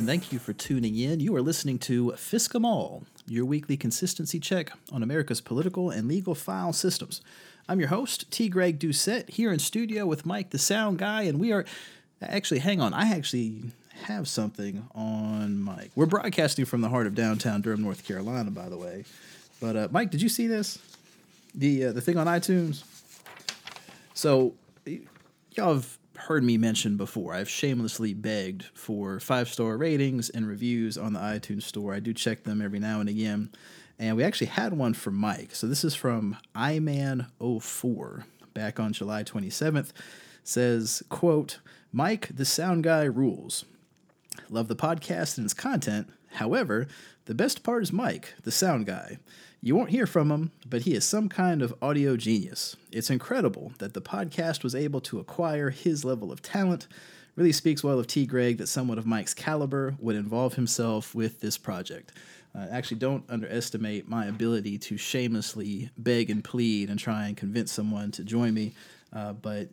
And thank you for tuning in. You are listening to Fsck 'Em All, your weekly consistency check on America's political and legal file systems. I'm your host, T. Greg Doucette, here in studio with Mike, the sound guy, and we are actually, hang on, I actually have something on Mike. We're broadcasting from the heart of downtown Durham, North Carolina, by the way. But uh, Mike, did you see this? The uh, the thing on iTunes. So y'all have heard me mention before. I've shamelessly begged for five star ratings and reviews on the iTunes store. I do check them every now and again. And we actually had one from Mike. So this is from iMan04 back on July 27th. Says, quote, Mike, the sound guy rules. Love the podcast and its content. However, the best part is Mike, the sound guy. You won't hear from him, but he is some kind of audio genius. It's incredible that the podcast was able to acquire his level of talent. Really speaks well of T. Greg that someone of Mike's caliber would involve himself with this project. Uh, actually, don't underestimate my ability to shamelessly beg and plead and try and convince someone to join me. Uh, but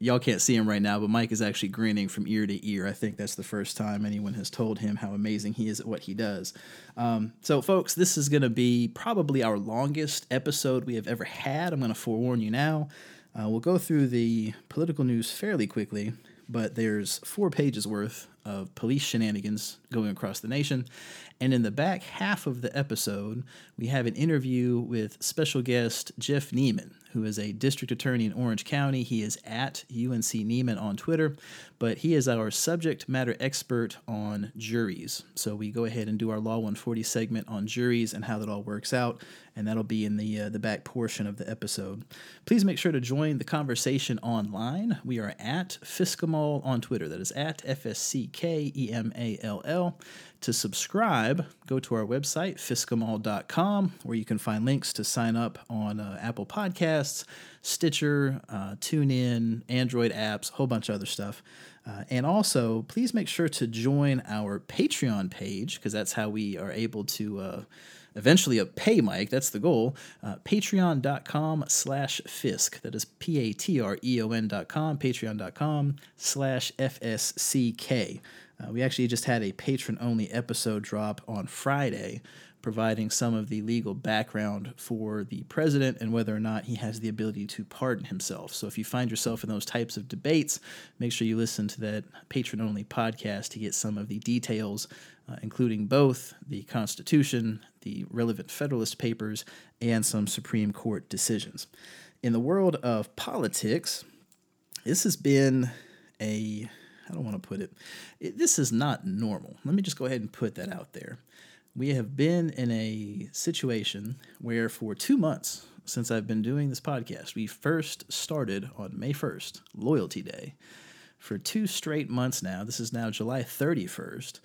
y'all can't see him right now, but Mike is actually grinning from ear to ear. I think that's the first time anyone has told him how amazing he is at what he does. Um, so, folks, this is going to be probably our longest episode we have ever had. I'm going to forewarn you now. Uh, we'll go through the political news fairly quickly, but there's four pages worth of police shenanigans going across the nation. And in the back half of the episode, we have an interview with special guest Jeff Nieman, who is a district attorney in Orange County. He is at UNC Nieman on Twitter, but he is our subject matter expert on juries. So we go ahead and do our Law 140 segment on juries and how that all works out, and that'll be in the uh, the back portion of the episode. Please make sure to join the conversation online. We are at Fsckemall on Twitter. That is at F S C K E M A L L. To subscribe, go to our website, fsckemall.com, where you can find links to sign up on uh, Apple Podcasts, Stitcher, uh, TuneIn, Android apps, a whole bunch of other stuff. Uh, and also, please make sure to join our Patreon page, because that's how we are able to uh, eventually pay Mike. That's the goal. Uh, Patreon.com slash FSCK. That is P A T R E O N dot com. Patreon.com slash F S C K. Uh, we actually just had a patron only episode drop on Friday, providing some of the legal background for the president and whether or not he has the ability to pardon himself. So if you find yourself in those types of debates, make sure you listen to that patron only podcast to get some of the details, uh, including both the Constitution, the relevant Federalist Papers, and some Supreme Court decisions. In the world of politics, this has been a I don't want to put it, it, this is not normal. Let me just go ahead and put that out there. We have been in a situation where for two months since I've been doing this podcast, we first started on May 1st, Loyalty Day. For two straight months now, this is now July 31st,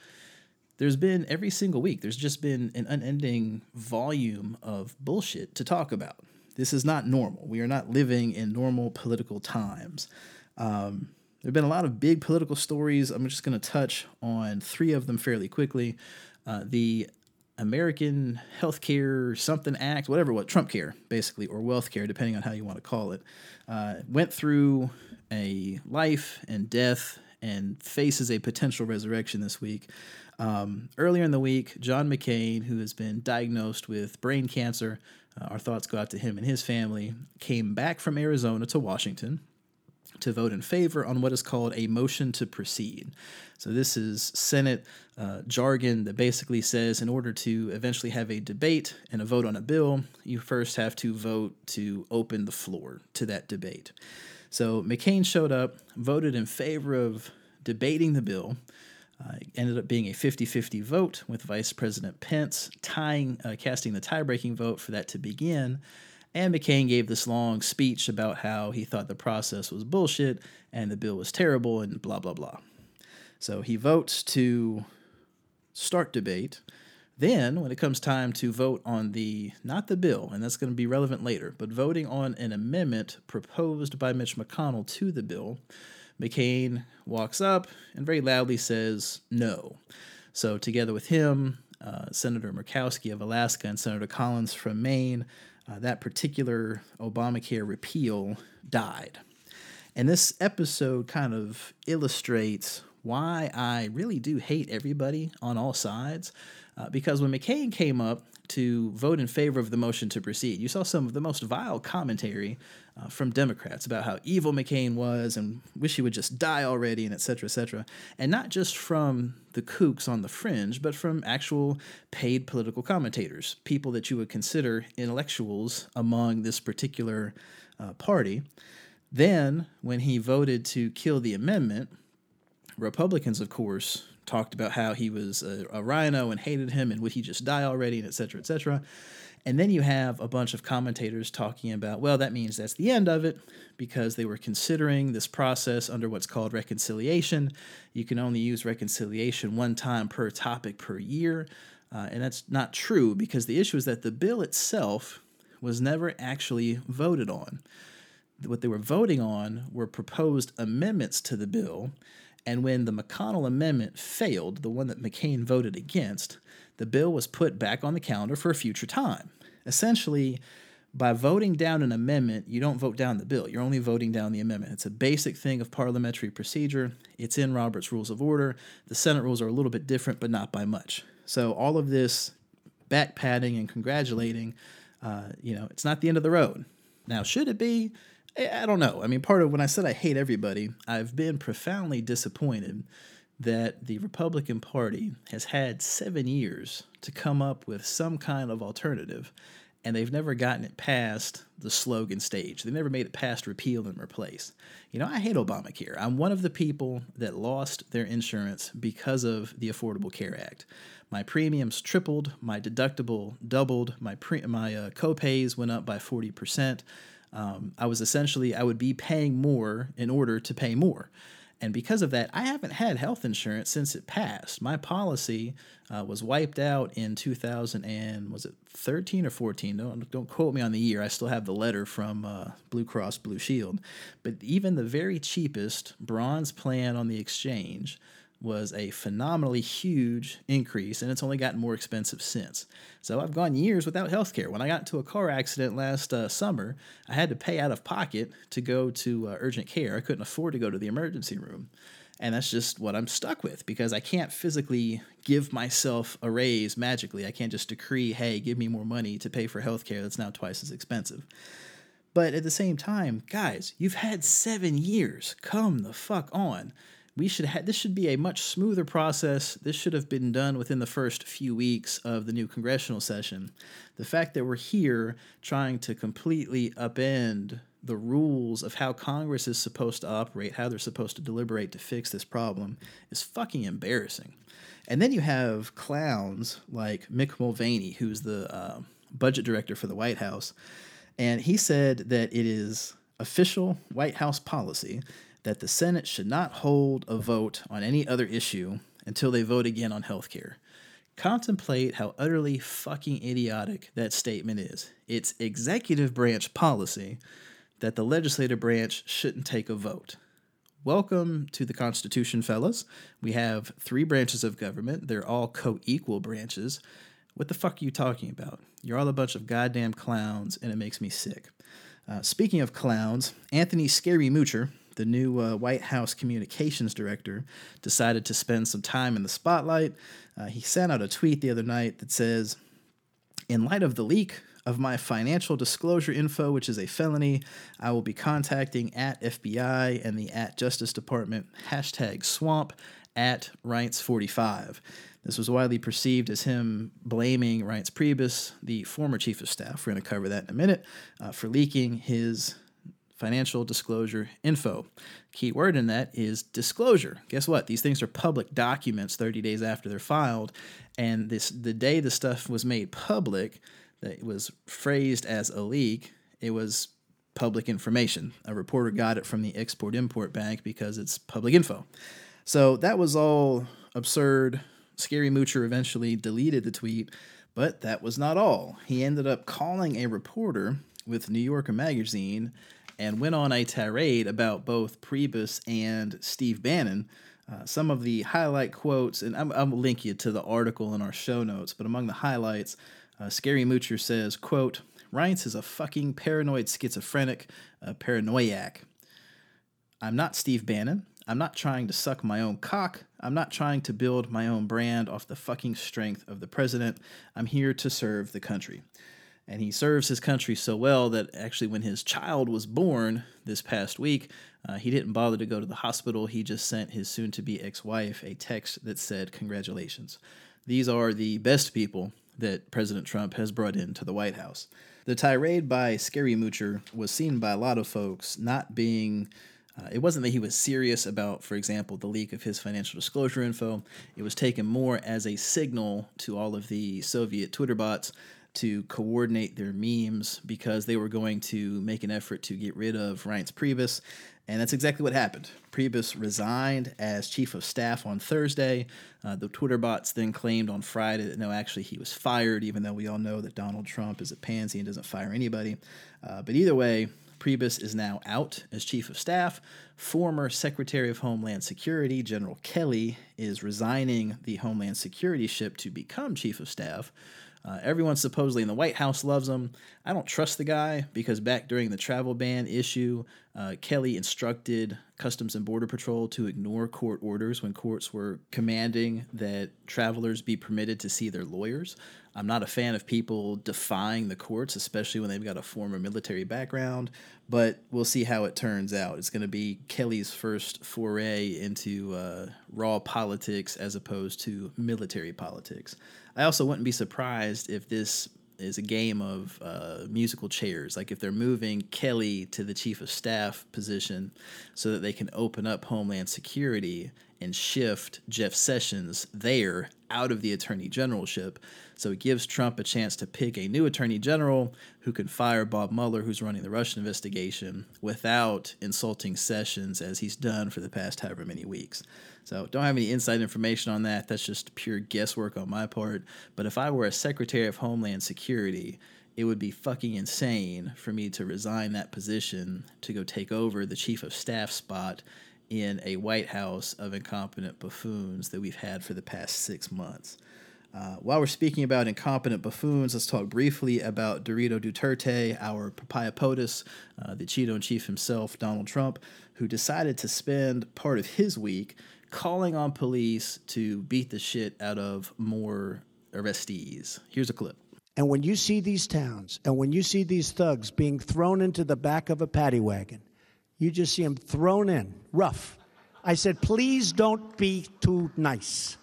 there's been every single week, there's just been an unending volume of bullshit to talk about. This is not normal. We are not living in normal political times. Um, there have been a lot of big political stories. I'm just going to touch on three of them fairly quickly. Uh, the American Healthcare Something Act, whatever what Trump Care, basically, or Wealth Care, depending on how you want to call it, uh, went through a life and death and faces a potential resurrection this week. Um, earlier in the week, John McCain, who has been diagnosed with brain cancer, uh, our thoughts go out to him and his family, came back from Arizona to Washington to vote in favor on what is called a motion to proceed. So, this is Senate uh, jargon that basically says in order to eventually have a debate and a vote on a bill, you first have to vote to open the floor to that debate. So, McCain showed up, voted in favor of debating the bill. Uh, ended up being a 50 50 vote with Vice President Pence tying, uh, casting the tie breaking vote for that to begin. And McCain gave this long speech about how he thought the process was bullshit and the bill was terrible and blah, blah, blah. So he votes to start debate. Then, when it comes time to vote on the, not the bill, and that's going to be relevant later, but voting on an amendment proposed by Mitch McConnell to the bill, McCain walks up and very loudly says no. So, together with him, uh, Senator Murkowski of Alaska and Senator Collins from Maine uh, that particular Obamacare repeal died. And this episode kind of illustrates why I really do hate everybody on all sides. Uh, because when McCain came up to vote in favor of the motion to proceed, you saw some of the most vile commentary uh, from Democrats about how evil McCain was and wish he would just die already and et cetera, et cetera. And not just from the kooks on the fringe, but from actual paid political commentators, people that you would consider intellectuals among this particular uh, party. Then, when he voted to kill the amendment, Republicans, of course, talked about how he was a, a RINO and hated him and would he just die already and et cetera, et cetera. And then you have a bunch of commentators talking about, well, that means that's the end of it because they were considering this process under what's called reconciliation. You can only use reconciliation one time per topic per year. Uh, and that's not true because the issue is that the bill itself was never actually voted on. What they were voting on were proposed amendments to the bill. And when the McConnell amendment failed, the one that McCain voted against, the bill was put back on the calendar for a future time. Essentially, by voting down an amendment, you don't vote down the bill. You're only voting down the amendment. It's a basic thing of parliamentary procedure. It's in Robert's Rules of Order. The Senate rules are a little bit different, but not by much. So all of this back patting and congratulating, uh, you know, it's not the end of the road. Now, should it be? I don't know. I mean, part of when I said I hate everybody, I've been profoundly disappointed that the Republican Party has had seven years to come up with some kind of alternative, and they've never gotten it past the slogan stage. They've never made it past repeal and replace. You know, I hate Obamacare. I'm one of the people that lost their insurance because of the Affordable Care Act. My premiums tripled, my deductible doubled, my pre- my uh, copays went up by 40%. Um, I was essentially I would be paying more in order to pay more. And because of that, I haven't had health insurance since it passed. My policy uh, was wiped out in 2000 and was it 13 or 14? Don't don't quote me on the year. I still have the letter from uh, Blue Cross Blue Shield. But even the very cheapest bronze plan on the exchange was a phenomenally huge increase, and it's only gotten more expensive since. So I've gone years without health care. When I got into a car accident last uh, summer, I had to pay out of pocket to go to uh, urgent care. I couldn't afford to go to the emergency room. And that's just what I'm stuck with because I can't physically give myself a raise magically. I can't just decree, hey, give me more money to pay for healthcare that's now twice as expensive. But at the same time, guys, you've had seven years. Come the fuck on we should have this should be a much smoother process. This should have been done within the first few weeks of the new congressional session. The fact that we're here trying to completely upend the rules of how Congress is supposed to operate, how they're supposed to deliberate to fix this problem, is fucking embarrassing. And then you have clowns like Mick Mulvaney, who's the uh, budget director for the White House, and he said that it is official White House policy that the Senate should not hold a vote on any other issue until they vote again on health care. Contemplate how utterly fucking idiotic that statement is. It's executive branch policy that the legislative branch shouldn't take a vote. Welcome to the Constitution, fellas. We have three branches of government. They're all co equal branches. What the fuck are you talking about? You're all a bunch of goddamn clowns, and it makes me sick. Uh, speaking of clowns, Anthony Scaramucci, the new uh, White House communications director, decided to spend some time in the spotlight. Uh, he sent out a tweet the other night that says, In light of the leak of my financial disclosure info, which is a felony, I will be contacting at FBI and the at Justice Department hashtag swamp at Reince45. This was widely perceived as him blaming Reince Priebus, the former chief of staff, we're going to cover that in a minute, uh, for leaking his financial disclosure info. Key word in that is disclosure. Guess what? These things are public documents 30 days after they're filed. And this the day the stuff was made public, that was phrased as a leak, it was public information. A reporter got it from the Export Import Bank because it's public info. So that was all absurd. Scaramucci eventually deleted the tweet, but that was not all. He ended up calling a reporter with New Yorker magazine and went on a tirade about both Priebus and Steve Bannon. Uh, some of the highlight quotes, and I'm, I'll link you to the article in our show notes, but among the highlights, uh, Scaramucci says, quote, Reince is a fucking paranoid schizophrenic, a paranoiac. I'm not Steve Bannon. I'm not trying to suck my own cock. I'm not trying to build my own brand off the fucking strength of the president. I'm here to serve the country. And he serves his country so well that actually, when his child was born this past week, uh, he didn't bother to go to the hospital. He just sent his soon to be ex wife a text that said, Congratulations. These are the best people that President Trump has brought into the White House. The tirade by Scaramucci was seen by a lot of folks not being. Uh, it wasn't that he was serious about, for example, the leak of his financial disclosure info. It was taken more as a signal to all of the Soviet Twitter bots to coordinate their memes because they were going to make an effort to get rid of Reince Priebus. And that's exactly what happened. Priebus resigned as chief of staff on Thursday. Uh, the Twitter bots then claimed on Friday that no, actually, he was fired, even though we all know that Donald Trump is a pansy and doesn't fire anybody. Uh, but either way, Priebus is now out as chief of staff. Former Secretary of Homeland Security, General Kelly, is resigning the Homeland Security ship to become chief of staff. Uh, everyone supposedly in the White House loves him. I don't trust the guy because back during the travel ban issue, uh, Kelly instructed Customs and Border Patrol to ignore court orders when courts were commanding that travelers be permitted to see their lawyers. I'm not a fan of people defying the courts, especially when they've got a former military background, but we'll see how it turns out. It's going to be Kelly's first foray into uh, raw politics as opposed to military politics. I also wouldn't be surprised if this is a game of uh, musical chairs. Like if they're moving Kelly to the chief of staff position so that they can open up Homeland Security and shift Jeff Sessions there out of the attorney generalship. So it gives Trump a chance to pick a new attorney general who can fire Bob Mueller, who's running the Russian investigation, without insulting Sessions as he's done for the past however many weeks. So don't have any inside information on that. That's just pure guesswork on my part. But if I were a Secretary of Homeland Security, it would be fucking insane for me to resign that position to go take over the chief of staff spot in a White House of incompetent buffoons that we've had for the past six months. Uh, while we're speaking about incompetent buffoons, let's talk briefly about Dorito Duterte, our papaya POTUS, uh, the Cheeto in chief himself, Donald Trump, who decided to spend part of his week calling on police to beat the shit out of more arrestees. Here's a clip. And when you see these towns and when you see these thugs being thrown into the back of a paddy wagon, you just see them thrown in, rough. I said, please don't be too nice.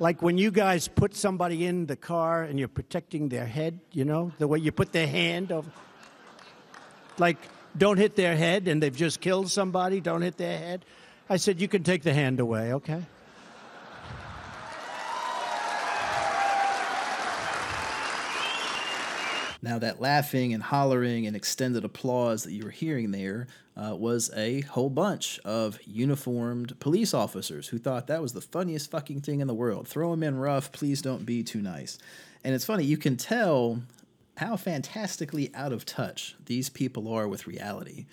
Like when you guys put somebody in the car and you're protecting their head, you know, the way you put their hand over. Like, don't hit their head and they've just killed somebody, don't hit their head. I said, you can take the hand away, okay? Now, that laughing and hollering and extended applause that you were hearing there uh, was a whole bunch of uniformed police officers who thought that was the funniest fucking thing in the world. Throw them in rough, please don't be too nice. And it's funny, you can tell how fantastically out of touch these people are with reality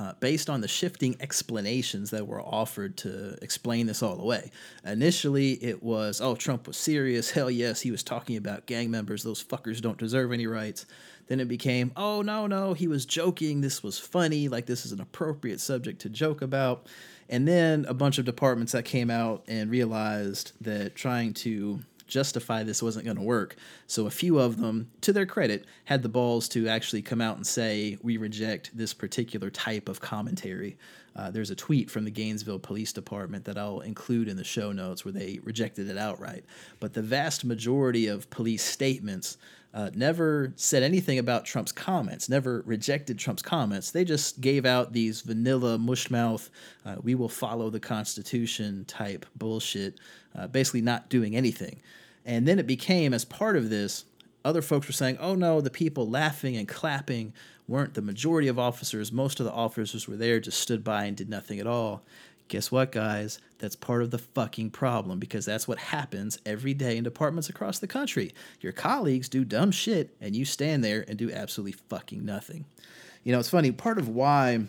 uh, based on the shifting explanations that were offered to explain this all away. Initially, it was, oh, Trump was serious. Hell yes, he was talking about gang members. Those fuckers don't deserve any rights. Then it became, oh, no, no, he was joking. This was funny. Like, this is an appropriate subject to joke about. And then a bunch of departments that came out and realized that trying to justify this wasn't going to work. So a few of them, to their credit, had the balls to actually come out and say, we reject this particular type of commentary. Uh, there's a tweet from the Gainesville Police Department that I'll include in the show notes where they rejected it outright. But the vast majority of police statements uh, never said anything about Trump's comments, never rejected Trump's comments. They just gave out these vanilla mushmouth, uh, we will follow the Constitution type bullshit, uh, basically not doing anything. And then it became, as part of this, other folks were saying, oh no, the people laughing and clapping weren't the majority of officers. Most of the officers were there, just stood by and did nothing at all. Guess what, guys? That's part of the fucking problem because that's what happens every day in departments across the country. Your colleagues do dumb shit and you stand there and do absolutely fucking nothing. You know, it's funny, part of why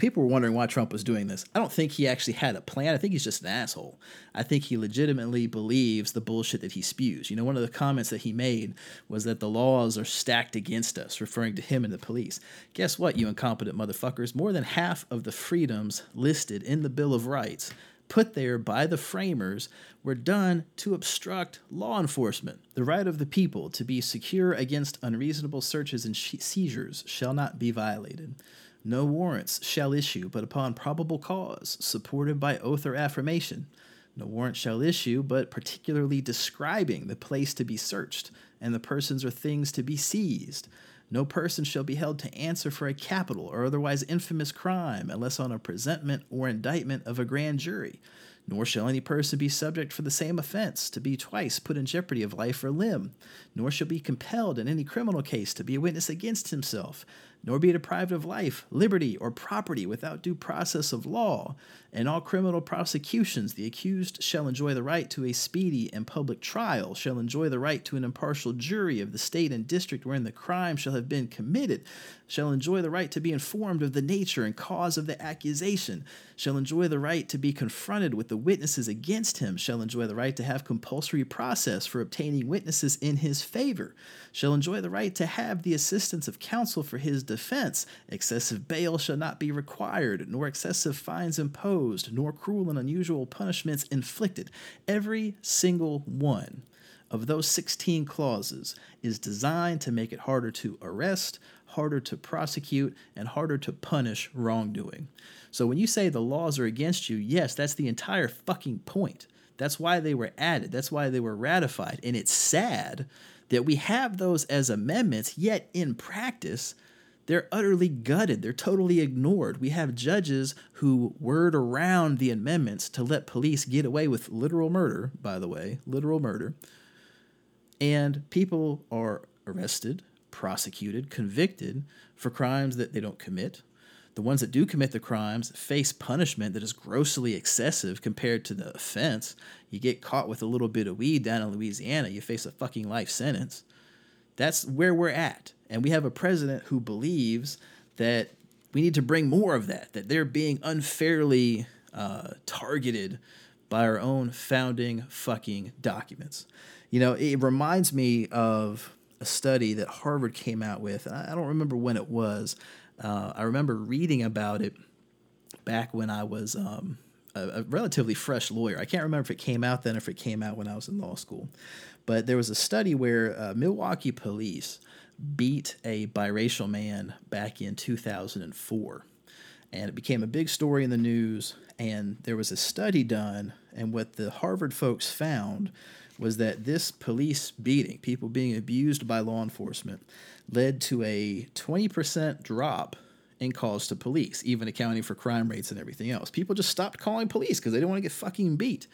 people were wondering why Trump was doing this. I don't think he actually had a plan. I think he's just an asshole. I think he legitimately believes the bullshit that he spews. You know, one of the comments that he made was that the laws are stacked against us, referring to him and the police. Guess what, you incompetent motherfuckers? More than half of the freedoms listed in the Bill of Rights put there by the framers were done to obstruct law enforcement. The right of the people to be secure against unreasonable searches and seizures shall not be violated. No warrants shall issue but upon probable cause, supported by oath or affirmation. No warrant shall issue but particularly describing the place to be searched and the persons or things to be seized. No person shall be held to answer for a capital or otherwise infamous crime unless on a presentment or indictment of a grand jury. Nor shall any person be subject for the same offense to be twice put in jeopardy of life or limb, nor shall be compelled in any criminal case to be a witness against himself, nor be deprived of life, liberty, or property without due process of law. In all criminal prosecutions, the accused shall enjoy the right to a speedy and public trial, shall enjoy the right to an impartial jury of the state and district wherein the crime shall have been committed, shall enjoy the right to be informed of the nature and cause of the accusation, shall enjoy the right to be confronted with the witnesses against him, shall enjoy the right to have compulsory process for obtaining witnesses in his favor, shall enjoy the right to have the assistance of counsel for his defense. Excessive bail shall not be required, nor excessive fines imposed, nor cruel and unusual punishments inflicted. Every single one of those 16 clauses is designed to make it harder to arrest, harder to prosecute, and harder to punish wrongdoing. So when you say the laws are against you, yes, that's the entire fucking point. That's why they were added. That's why they were ratified. And it's sad that we have those as amendments, yet in practice, they're utterly gutted. They're totally ignored. We have judges who word around the amendments to let police get away with literal murder, by the way, literal murder. And people are arrested, prosecuted, convicted for crimes that they don't commit. The ones that do commit the crimes face punishment that is grossly excessive compared to the offense. You get caught with a little bit of weed down in Louisiana, you face a fucking life sentence. That's where we're at. And we have a president who believes that we need to bring more of that, that they're being unfairly uh, targeted by our own founding fucking documents. You know, it reminds me of a study that Harvard came out with. I don't remember when it was. Uh, I remember reading about it back when I was um, a, a, relatively fresh lawyer. I can't remember if it came out then or if it came out when I was in law school. But there was a study where uh, Milwaukee police beat a biracial man back in 2004. And it became a big story in the news. And there was a study done. And what the Harvard folks found was that this police beating, people being abused by law enforcement, led to a 20% drop in calls to police, even accounting for crime rates and everything else. People just stopped calling police because they didn't want to get fucking beat.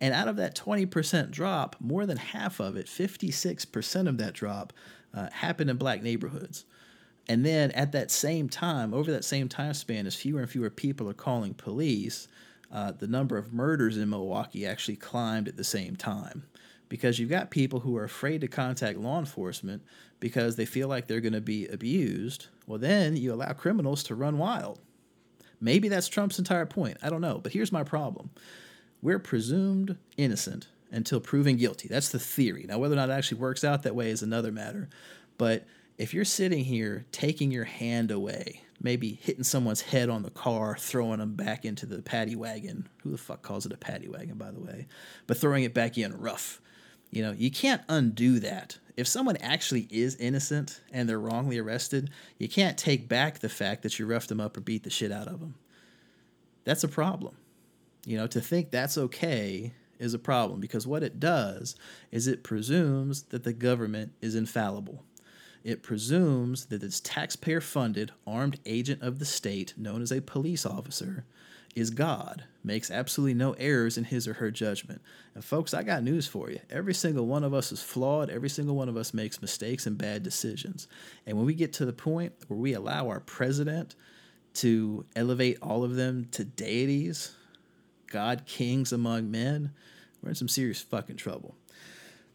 And out of that 20% drop, more than half of it, 56% of that drop, uh, happened in black neighborhoods. And then at that same time, over that same time span, as fewer and fewer people are calling police, uh, the number of murders in Milwaukee actually climbed at the same time because you've got people who are afraid to contact law enforcement because they feel like they're going to be abused. Well, then you allow criminals to run wild. Maybe that's Trump's entire point. I don't know. But here's my problem we're presumed innocent until proven guilty. That's the theory. Now, whether or not it actually works out that way is another matter. But if you're sitting here taking your hand away, maybe hitting someone's head on the car, throwing them back into the paddy wagon. Who the fuck calls it a paddy wagon, by the way? But throwing it back in rough. You know, you can't undo that. If someone actually is innocent and they're wrongly arrested, you can't take back the fact that you roughed them up or beat the shit out of them. That's a problem. You know, to think that's okay is a problem because what it does is it presumes that the government is infallible. It presumes that its taxpayer funded armed agent of the state, known as a police officer, is God, makes absolutely no errors in his or her judgment. And folks, I got news for you. Every single one of us is flawed. Every single one of us makes mistakes and bad decisions. And when we get to the point where we allow our president to elevate all of them to deities, God kings among men, we're in some serious fucking trouble.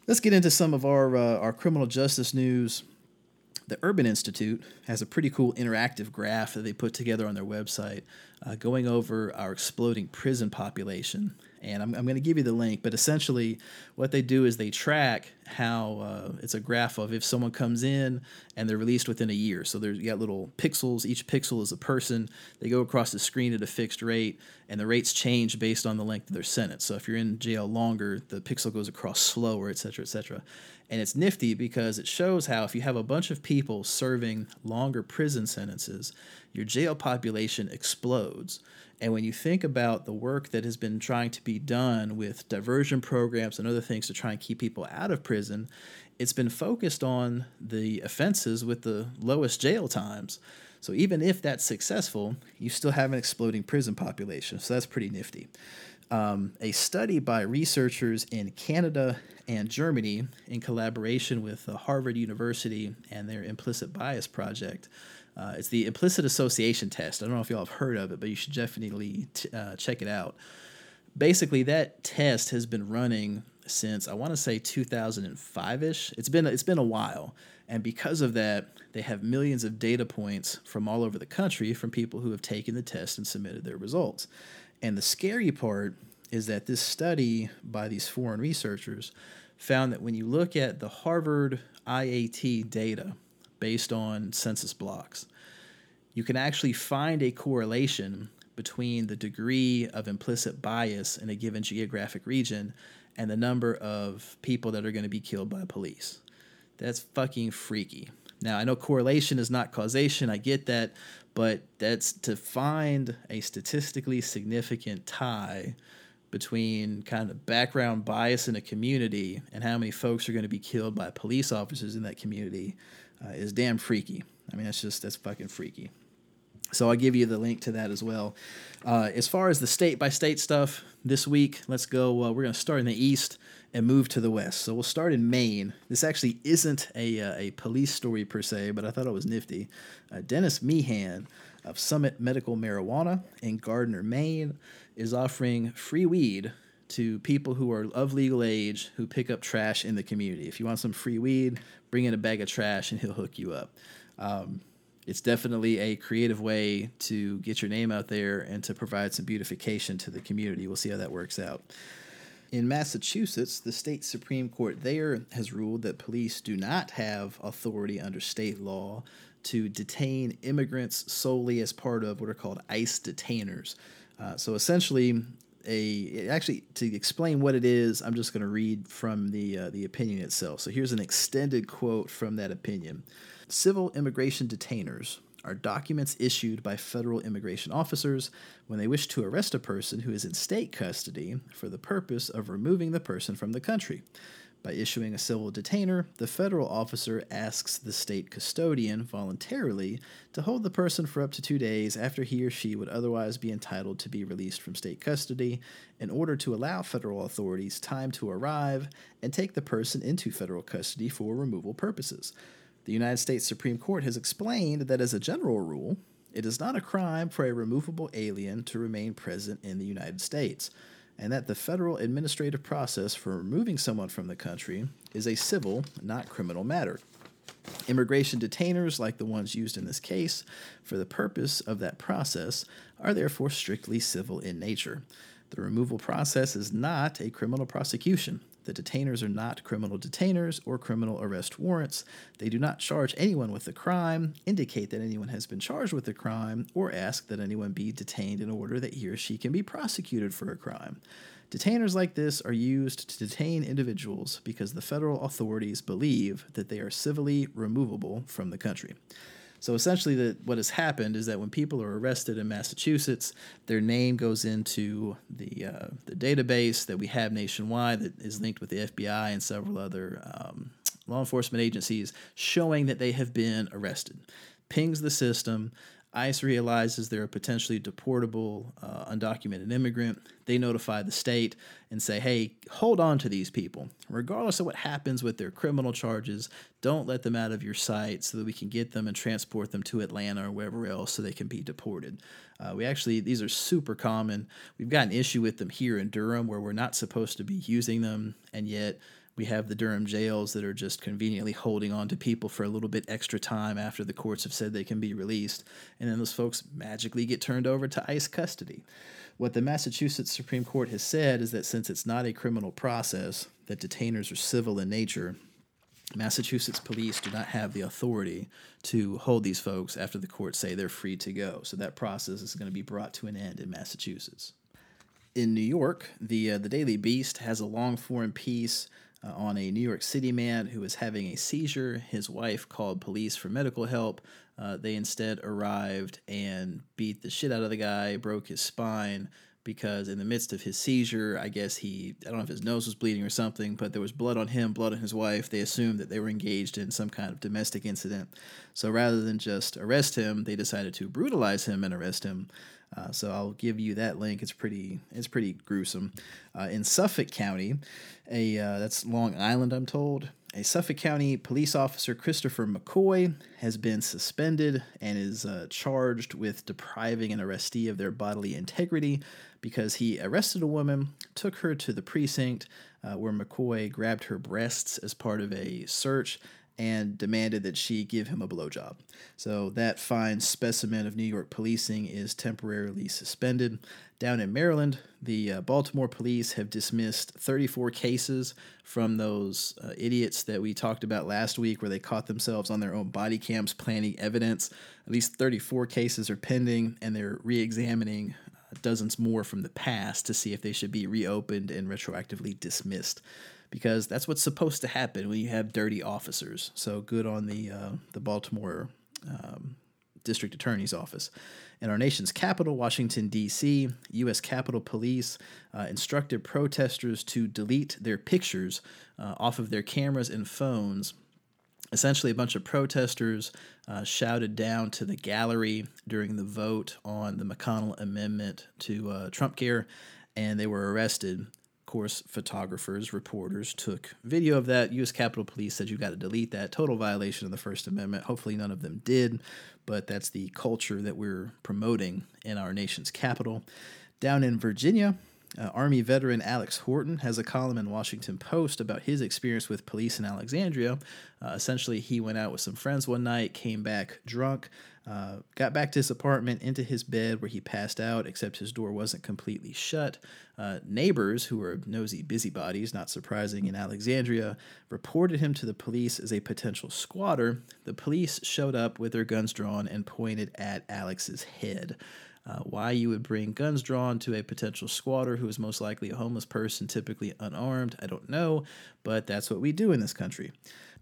Let's get into some of our uh, our criminal justice news. The Urban Institute has a pretty cool interactive graph that they put together on their website uh, going over our exploding prison population and I'm, I'm going to give you the link. But essentially, what they do is they track how uh, it's a graph of if someone comes in and they're released within a year. So there's you got little pixels. Each pixel is a person. They go across the screen at a fixed rate, and the rates change based on the length of their sentence. So if you're in jail longer, the pixel goes across slower, et cetera, et cetera. And it's nifty because it shows how if you have a bunch of people serving longer prison sentences, your jail population explodes. And when you think about the work that has been trying to be done with diversion programs and other things to try and keep people out of prison, it's been focused on the offenses with the lowest jail times. So even if that's successful, you still have an exploding prison population. So that's pretty nifty. Um, a study by researchers in Canada and Germany, in collaboration with uh, Harvard University and their implicit bias project, uh, it's the implicit association test. I don't know if y'all have heard of it, but you should definitely t- uh, check it out. Basically, that test has been running since I want to say 2005 ish. It's been it's been a while, and because of that, they have millions of data points from all over the country from people who have taken the test and submitted their results. And the scary part is that this study by these foreign researchers found that when you look at the Harvard IAT data based on census blocks. You can actually find a correlation between the degree of implicit bias in a given geographic region and the number of people that are going to be killed by police. That's fucking freaky. Now, I know correlation is not causation, I get that, but that's to find a statistically significant tie between kind of background bias in a community and how many folks are going to be killed by police officers in that community uh, is damn freaky. I mean, that's just that's fucking freaky. So I'll give you the link to that as well. Uh, as far as the state by state stuff this week, let's go. Uh, we're going to start in the east and move to the west. So we'll start in Maine. This actually isn't a, uh, a police story per se, but I thought it was nifty. Uh, Dennis Meehan of Summit Medical Marijuana in Gardiner, Maine, is offering free weed to people who are of legal age who pick up trash in the community. If you want some free weed, bring in a bag of trash and he'll hook you up. Um, it's definitely a creative way to get your name out there and to provide some beautification to the community. We'll see how that works out. In Massachusetts, the state Supreme Court there has ruled that police do not have authority under state law to detain immigrants solely as part of what are called ICE detainers. Uh, so essentially, a actually to explain what it is. I'm just going to read from the uh, the opinion itself. So here's an extended quote from that opinion. Civil immigration detainers are documents issued by federal immigration officers when they wish to arrest a person who is in state custody for the purpose of removing the person from the country. By issuing a civil detainer, the federal officer asks the state custodian voluntarily to hold the person for up to two days after he or she would otherwise be entitled to be released from state custody in order to allow federal authorities time to arrive and take the person into federal custody for removal purposes. The United States Supreme Court has explained that as a general rule, it is not a crime for a removable alien to remain present in the United States and that the federal administrative process for removing someone from the country is a civil, not criminal matter. Immigration detainers, like the ones used in this case, for the purpose of that process, are therefore strictly civil in nature. The removal process is not a criminal prosecution. The detainers are not criminal detainers or criminal arrest warrants. They do not charge anyone with a crime, indicate that anyone has been charged with a crime, or ask that anyone be detained in order that he or she can be prosecuted for a crime. Detainers like this are used to detain individuals because the federal authorities believe that they are civilly removable from the country. So essentially, what has happened is that when people are arrested in Massachusetts, their name goes into the uh, the database that we have nationwide that is linked with the FBI and several other um, law enforcement agencies, showing that they have been arrested. Pings the system. ICE realizes they're a potentially deportable, uh, undocumented immigrant. They notify the state and say, hey, hold on to these people. Regardless of what happens with their criminal charges, don't let them out of your sight so that we can get them and transport them to Atlanta or wherever else so they can be deported. Uh, we actually, these are super common. We've got an issue with them here in Durham where we're not supposed to be using them, and yet we have the Durham jails that are just conveniently holding on to people for a little bit extra time after the courts have said they can be released. And then those folks magically get turned over to ICE custody. What the Massachusetts Supreme Court has said is that since it's not a criminal process, that detainers are civil in nature, Massachusetts police do not have the authority to hold these folks after the courts say they're free to go. So that process is going to be brought to an end in Massachusetts. In New York, the uh, the Daily Beast has a long form piece uh, on a New York City man who was having a seizure. His wife called police for medical help. Uh, they instead arrived and beat the shit out of the guy, broke his spine because in the midst of his seizure, I guess he, I don't know if his nose was bleeding or something, but there was blood on him, blood on his wife. They assumed that they were engaged in some kind of domestic incident. So rather than just arrest him, they decided to brutalize him and arrest him. Uh, so I'll give you that link. It's pretty it's pretty gruesome. Uh, in Suffolk County, a uh, that's Long Island, I'm told. A Suffolk County police officer, Christopher McCoy, has been suspended and is uh, charged with depriving an arrestee of their bodily integrity because he arrested a woman, took her to the precinct uh, where McCoy grabbed her breasts as part of a search, and demanded that she give him a blowjob. So that fine specimen of New York policing is temporarily suspended. Down in Maryland, the uh, Baltimore police have dismissed 34 cases from those uh, idiots that we talked about last week where they caught themselves on their own body cams planting evidence. At least 34 cases are pending, and they're re examining uh, dozens more from the past to see if they should be reopened and retroactively dismissed because that's what's supposed to happen when you have dirty officers. So good on the uh, the Baltimore um, District Attorney's Office. In our nation's capital, Washington, D.C., U.S. Capitol Police uh, instructed protesters to delete their pictures uh, off of their cameras and phones. Essentially, a bunch of protesters uh, shouted down to the gallery during the vote on the McConnell Amendment to uh, Trump Care, and they were arrested course, photographers, reporters took video of that. U.S. Capitol Police said you got to delete that. Total violation of the First Amendment. Hopefully, none of them did, but that's the culture that we're promoting in our nation's capital. Down in Virginia, uh, Army veteran Alex Horton has a column in Washington Post about his experience with police in Alexandria. Uh, essentially, he went out with some friends one night, came back drunk, uh, got back to his apartment, into his bed where he passed out, except his door wasn't completely shut. Uh, neighbors, who were nosy busybodies, not surprising in Alexandria, reported him to the police as a potential squatter. The police showed up with their guns drawn and pointed at Alex's head. Uh, why you would bring guns drawn to a potential squatter who is most likely a homeless person, typically unarmed, I don't know, but that's what we do in this country.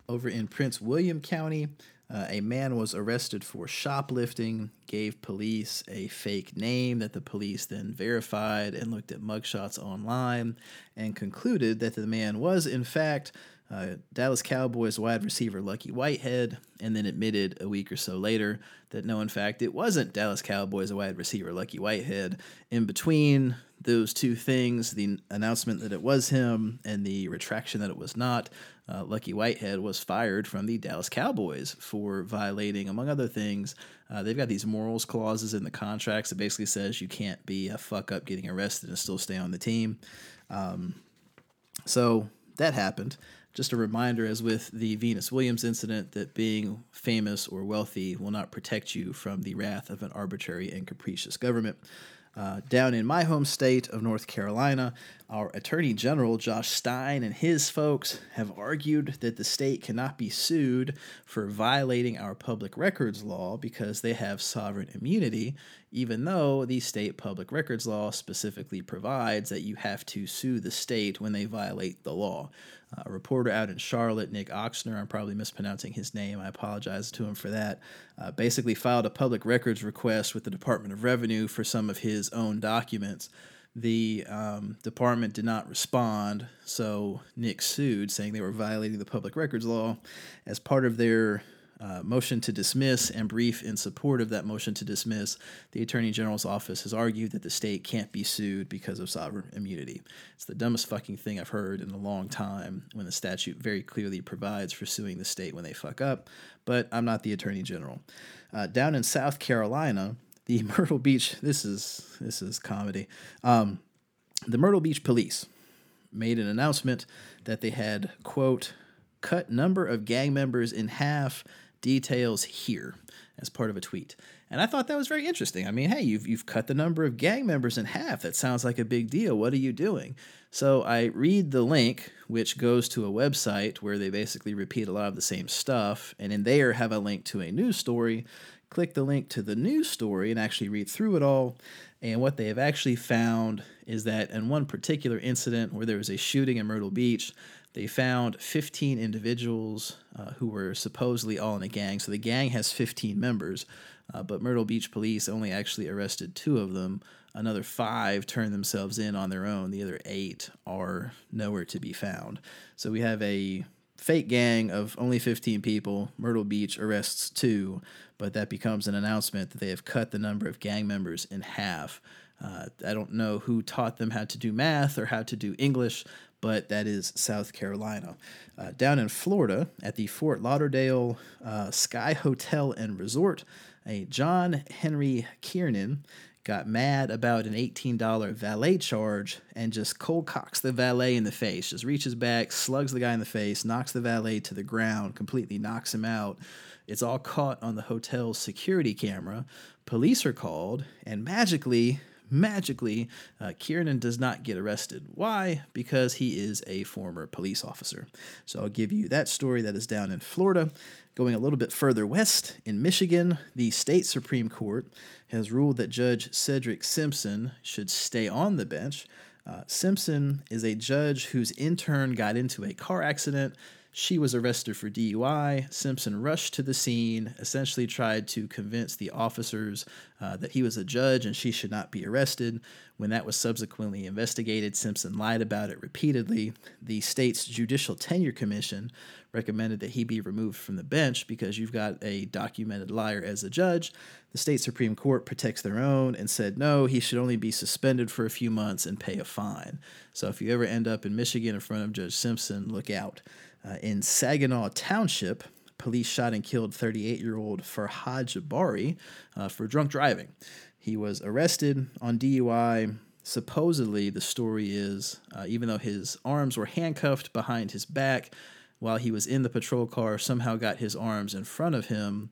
Over in Prince William County, uh, a man was arrested for shoplifting, gave police a fake name that the police then verified and looked at mugshots online and concluded that the man was, in fact, uh, Dallas Cowboys wide receiver Lucky Whitehead, and then admitted a week or so later that no, in fact, it wasn't Dallas Cowboys wide receiver Lucky Whitehead. In between those two things, the announcement that it was him and the retraction that it was not, uh, Lucky Whitehead was fired from the Dallas Cowboys for violating, among other things, uh, they've got these morals clauses in the contracts that basically says you can't be a fuck up getting arrested and still stay on the team. Um, so that happened. Just a reminder, as with the Venus Williams incident, that being famous or wealthy will not protect you from the wrath of an arbitrary and capricious government. Uh, down in my home state of North Carolina, our Attorney General Josh Stein and his folks have argued that the state cannot be sued for violating our public records law because they have sovereign immunity, even though the state public records law specifically provides that you have to sue the state when they violate the law. Uh, a reporter out in Charlotte, Nick Ochsner, I'm probably mispronouncing his name, I apologize to him for that, uh, basically filed a public records request with the Department of Revenue for some of his own documents the um, department did not respond, so Nick sued, saying they were violating the public records law. As part of their uh, motion to dismiss and brief in support of that motion to dismiss, the Attorney General's office has argued that the state can't be sued because of sovereign immunity. It's the dumbest fucking thing I've heard in a long time when the statute very clearly provides for suing the state when they fuck up, but I'm not the Attorney General. Uh, down in South Carolina, the Myrtle Beach. This is this is comedy. Um, the Myrtle Beach Police made an announcement that they had, quote, cut number of gang members in half, details here, as part of a tweet. And I thought that was very interesting. I mean, hey, you've, you've cut the number of gang members in half. That sounds like a big deal. What are you doing? So I read the link, which goes to a website where they basically repeat a lot of the same stuff. And in there, have a link to a news story. Click the link to the news story and actually read through it all. And what they have actually found is that in one particular incident where there was a shooting in Myrtle Beach, they found 15 individuals uh, who were supposedly all in a gang. So the gang has 15 members, uh, but Myrtle Beach police only actually arrested two of them. Another five turned themselves in on their own. The other eight are nowhere to be found. So we have a fake gang of only 15 people. Myrtle Beach arrests two, but that becomes an announcement that they have cut the number of gang members in half. Uh, I don't know who taught them how to do math or how to do English, but that is South Carolina. Uh, down in Florida, at the Fort Lauderdale uh, Sky Hotel and Resort, a John Henry Kiernan got mad about an $18 valet charge and just cold cocks the valet in the face. Just reaches back, slugs the guy in the face, knocks the valet to the ground, completely knocks him out. It's all caught on the hotel's security camera. Police are called, and magically, magically, uh, does not get arrested. Why? Because he is a former police officer. So I'll give you that story that is down in Florida. Going a little bit further west, in Michigan, the state Supreme Court has ruled that Judge Cedric Simpson should stay on the bench. Uh, Simpson is a judge whose intern got into a car accident she was arrested for DUI. Simpson rushed to the scene, essentially tried to convince the officers uh, that he was a judge and she should not be arrested. When that was subsequently investigated, Simpson lied about it repeatedly. The state's Judicial Tenure Commission recommended that he be removed from the bench because you've got a documented liar as a judge. The state Supreme Court protects their own and said no, he should only be suspended for a few months and pay a fine. So if you ever end up in Michigan in front of Judge Simpson, look out. Uh, in Saginaw Township, police shot and killed 38 year old Farhad Jabari uh, for drunk driving. He was arrested on DUI. Supposedly, the story is uh, even though his arms were handcuffed behind his back while he was in the patrol car, somehow got his arms in front of him.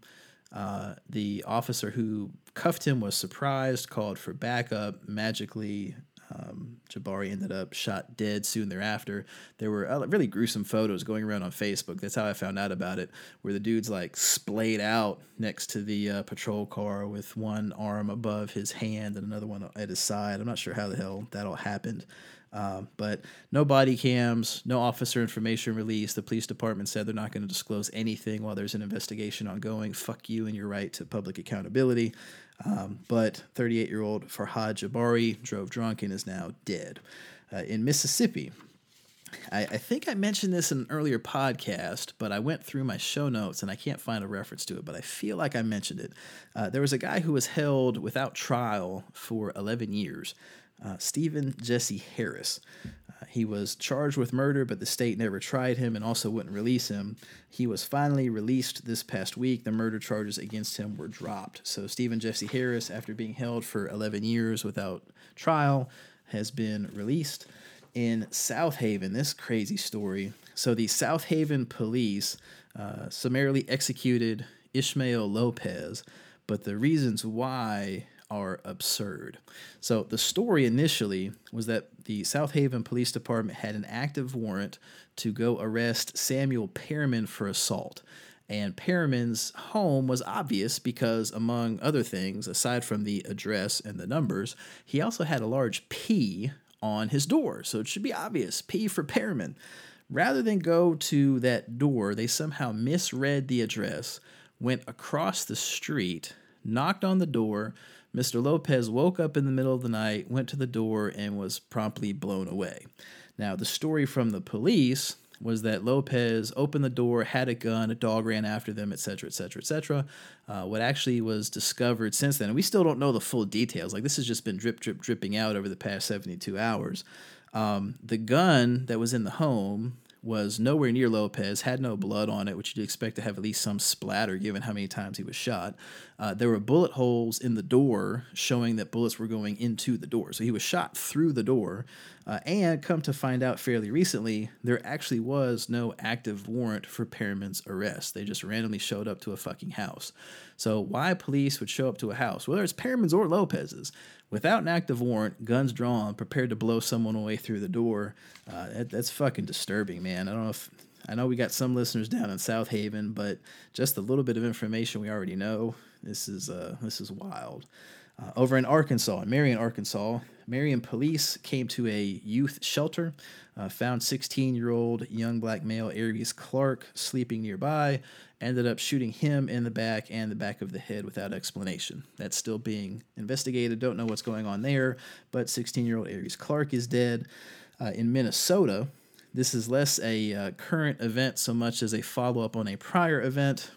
Uh, the officer who cuffed him was surprised, called for backup, magically um, Jabari ended up shot dead soon thereafter. There were uh, really gruesome photos going around on Facebook. That's how I found out about it, where the dude's like splayed out next to the uh, patrol car with one arm above his hand and another one at his side. I'm not sure how the hell that all happened. Um, but no body cams, no officer information released. The police department said they're not going to disclose anything while there's an investigation ongoing. Fuck you and your right to public accountability. Um, but 38 year old Farhad Jabari drove drunk and is now dead. Uh, in Mississippi, I, I, think I mentioned this in an earlier podcast, but I went through my show notes and I can't find a reference to it, but I feel like I mentioned it. Uh, there was a guy who was held without trial for 11 years, uh, Stephen Jesse Harris. He was charged with murder, but the state never tried him and also wouldn't release him. He was finally released this past week. The murder charges against him were dropped. So, Stephen Jesse Harris, after being held for 11 years without trial, has been released. In Southaven, this crazy story. So, the Southaven police uh, summarily executed Ishmael Lopez, but the reasons why are absurd. So the story initially was that the Southaven Police Department had an active warrant to go arrest Samuel Pearman for assault. And Pearman's home was obvious because, among other things, aside from the address and the numbers, he also had a large P on his door. So it should be obvious P for Pearman. Rather than go to that door, they somehow misread the address, went across the street, knocked on the door, Mr. Lopez woke up in the middle of the night, went to the door, and was promptly blown away. Now, the story from the police was that Lopez opened the door, had a gun, a dog ran after them, etc., etc., etc. What actually was discovered since then, and we still don't know the full details. Like this has just been drip, drip, dripping out over the past 72 hours. Um, the gun that was in the home was nowhere near Lopez, had no blood on it, which you'd expect to have at least some splatter given how many times he was shot. Uh, there were bullet holes in the door showing that bullets were going into the door. So he was shot through the door. Uh, and come to find out fairly recently, there actually was no active warrant for Pearman's arrest. They just randomly showed up to a fucking house. So, why police would show up to a house, whether it's Pearman's or Lopez's, without an active warrant, guns drawn, prepared to blow someone away through the door, uh, that, that's fucking disturbing, man. I don't know if I know we got some listeners down in Southaven, but just a little bit of information we already know. This is uh, this is wild. Uh, over in Arkansas, in Marion, Arkansas, Marion police came to a youth shelter, uh, found 16 year old young black male Aries Clark sleeping nearby, ended up shooting him in the back and the back of the head without explanation. That's still being investigated. Don't know what's going on there, but 16 year old Aries Clark is dead. Uh, in Minnesota, this is less a uh, current event so much as a follow up on a prior event.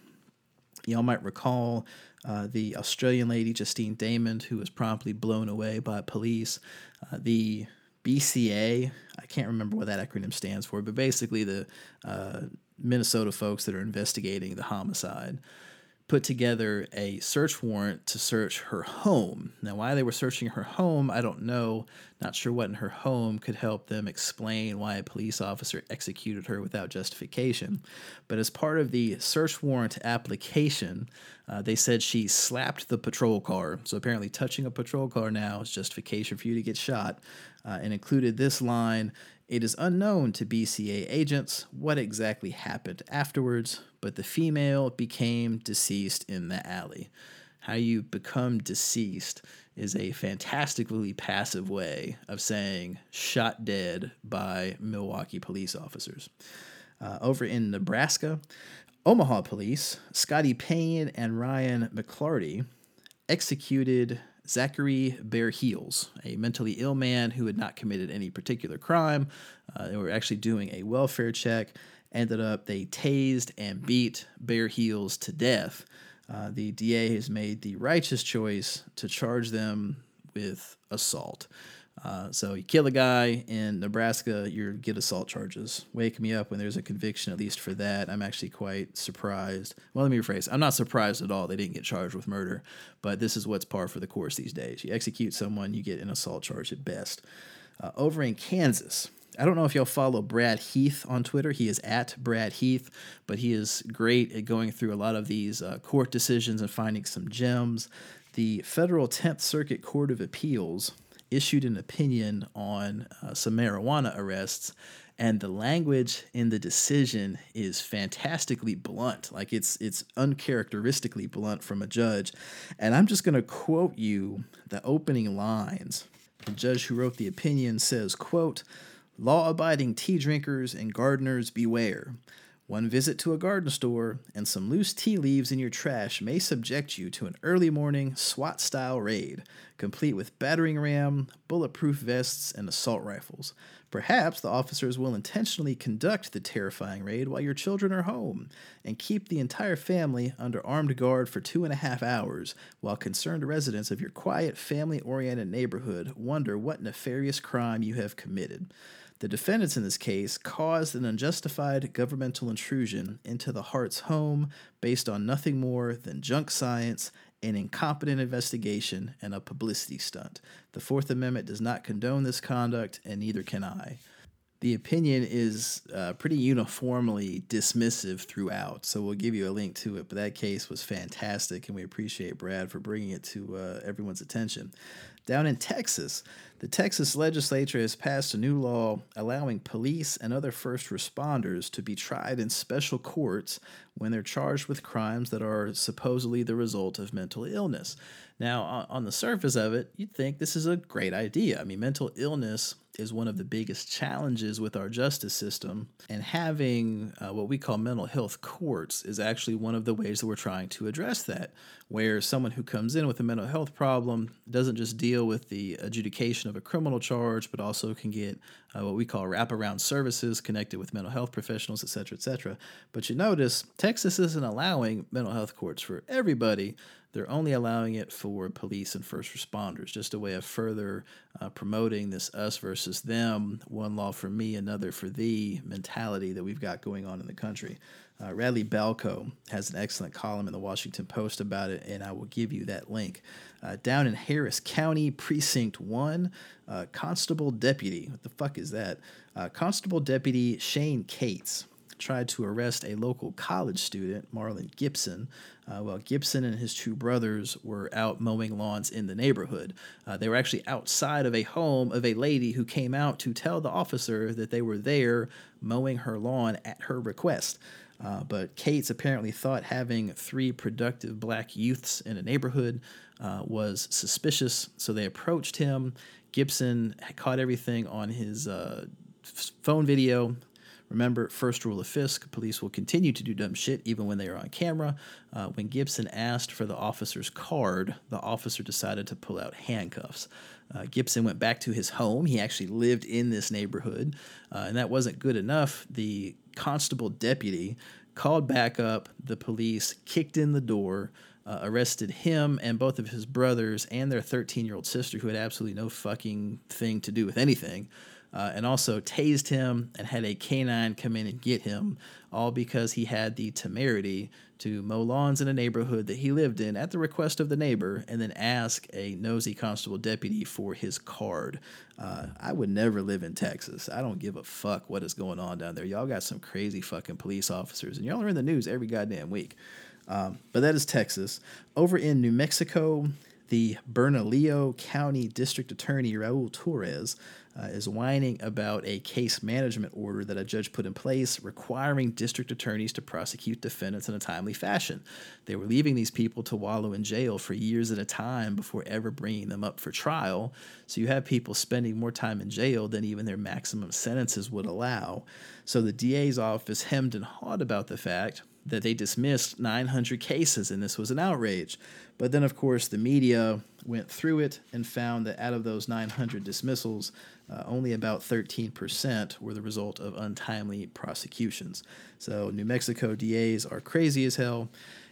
Y'all might recall uh, the Australian lady, Justine Damond, who was promptly blown away by police. Uh, the BCA, I can't remember what that acronym stands for, but basically the uh, Minnesota folks that are investigating the homicide put together a search warrant to search her home. Now, why they were searching her home, I don't know. Not sure what in her home could help them explain why a police officer executed her without justification. But as part of the search warrant application, uh, they said she slapped the patrol car. So apparently, touching a patrol car now is justification for you to get shot, uh, and included this line it is unknown to BCA agents what exactly happened afterwards, but the female became deceased in the alley. How you become deceased is a fantastically passive way of saying shot dead by Milwaukee police officers. Uh, over in Nebraska, Omaha police, Scotty Payne and Ryan McClarty, executed Zachary Bear Heels, a mentally ill man who had not committed any particular crime. Uh, they were actually doing a welfare check. Ended up, they tased and beat Bear Heels to death. Uh, the DA has made the righteous choice to charge them with assault. Uh, so you kill a guy in Nebraska, you get assault charges. Wake me up when there's a conviction, at least for that. I'm actually quite surprised. Well, let me rephrase. I'm not surprised at all they didn't get charged with murder, but this is what's par for the course these days. You execute someone, you get an assault charge at best. Uh, over in Kansas, I don't know if y'all follow Brad Heath on Twitter. He is at Brad Heath, but he is great at going through a lot of these uh, court decisions and finding some gems. The Federal 10th Circuit Court of Appeals issued an opinion on uh, some marijuana arrests and the language in the decision is fantastically blunt. Like it's it's uncharacteristically blunt from a judge. And i'm just going to quote you the opening lines. The judge who wrote the opinion says quote law-abiding tea drinkers and gardeners beware one visit to a garden store and some loose tea leaves in your trash may subject you to an early morning SWAT style raid, complete with battering ram, bulletproof vests, and assault rifles. Perhaps the officers will intentionally conduct the terrifying raid while your children are home and keep the entire family under armed guard for two and a half hours while concerned residents of your quiet, family oriented neighborhood wonder what nefarious crime you have committed. The defendants in this case caused an unjustified governmental intrusion into the Hart's home based on nothing more than junk science, an incompetent investigation, and a publicity stunt. The Fourth Amendment does not condone this conduct, and neither can I. The opinion is uh, pretty uniformly dismissive throughout, so we'll give you a link to it. But that case was fantastic, and we appreciate Brad for bringing it to uh, everyone's attention. Down in Texas, the Texas legislature has passed a new law allowing police and other first responders to be tried in special courts when they're charged with crimes that are supposedly the result of mental illness. Now, on the surface of it, you'd think this is a great idea. I mean, mental illness is one of the biggest challenges with our justice system, and having uh, what we call mental health courts is actually one of the ways that we're trying to address that. Where someone who comes in with a mental health problem doesn't just deal with the adjudication of a criminal charge, but also can get uh, what we call wraparound services connected with mental health professionals, et cetera, et cetera. But you notice Texas isn't allowing mental health courts for everybody they're only allowing it for police and first responders, just a way of further uh, promoting this us versus them, one law for me, another for thee mentality that we've got going on in the country. Uh, Radley Balko has an excellent column in the Washington Post about it, and I will give you that link. Uh, down in Harris County, Precinct 1, uh, Constable Deputy, what the fuck is that? Uh, Constable Deputy Shane Cates tried to arrest a local college student, Marlon Gibson, uh, while Gibson and his two brothers were out mowing lawns in the neighborhood. Uh, they were actually outside of a home of a lady who came out to tell the officer that they were there mowing her lawn at her request. Uh, but Cates apparently thought having three productive black youths in a neighborhood uh, was suspicious, so they approached him. Gibson caught everything on his uh, phone video. Remember, first rule of FSCK police will continue to do dumb shit even when they are on camera. Uh, when Gibson asked for the officer's card, the officer decided to pull out handcuffs. Uh, Gibson went back to his home. He actually lived in this neighborhood, uh, and that wasn't good enough. The constable deputy called back up. The police kicked in the door, uh, arrested him and both of his brothers and their 13 year old sister, who had absolutely no fucking thing to do with anything uh, and also tased him and had a canine come in and get him, all because he had the temerity to mow lawns in a neighborhood that he lived in at the request of the neighbor and then ask a nosy constable deputy for his card. Uh, I would never live in Texas. I don't give a fuck what is going on down there. Y'all got some crazy fucking police officers, and y'all are in the news every goddamn week. Um, but that is Texas. Over in New Mexico, the Bernalillo County District Attorney Raul Torrez uh, is whining about a case management order that a judge put in place requiring district attorneys to prosecute defendants in a timely fashion. They were leaving these people to wallow in jail for years at a time before ever bringing them up for trial. So you have people spending more time in jail than even their maximum sentences would allow. So the DA's office hemmed and hawed about the fact that they dismissed 900 cases and this was an outrage. But then, of course, the media went through it and found that out of those 900 dismissals, uh, only about 13% were the result of untimely prosecutions. So, New Mexico DAs are crazy as hell.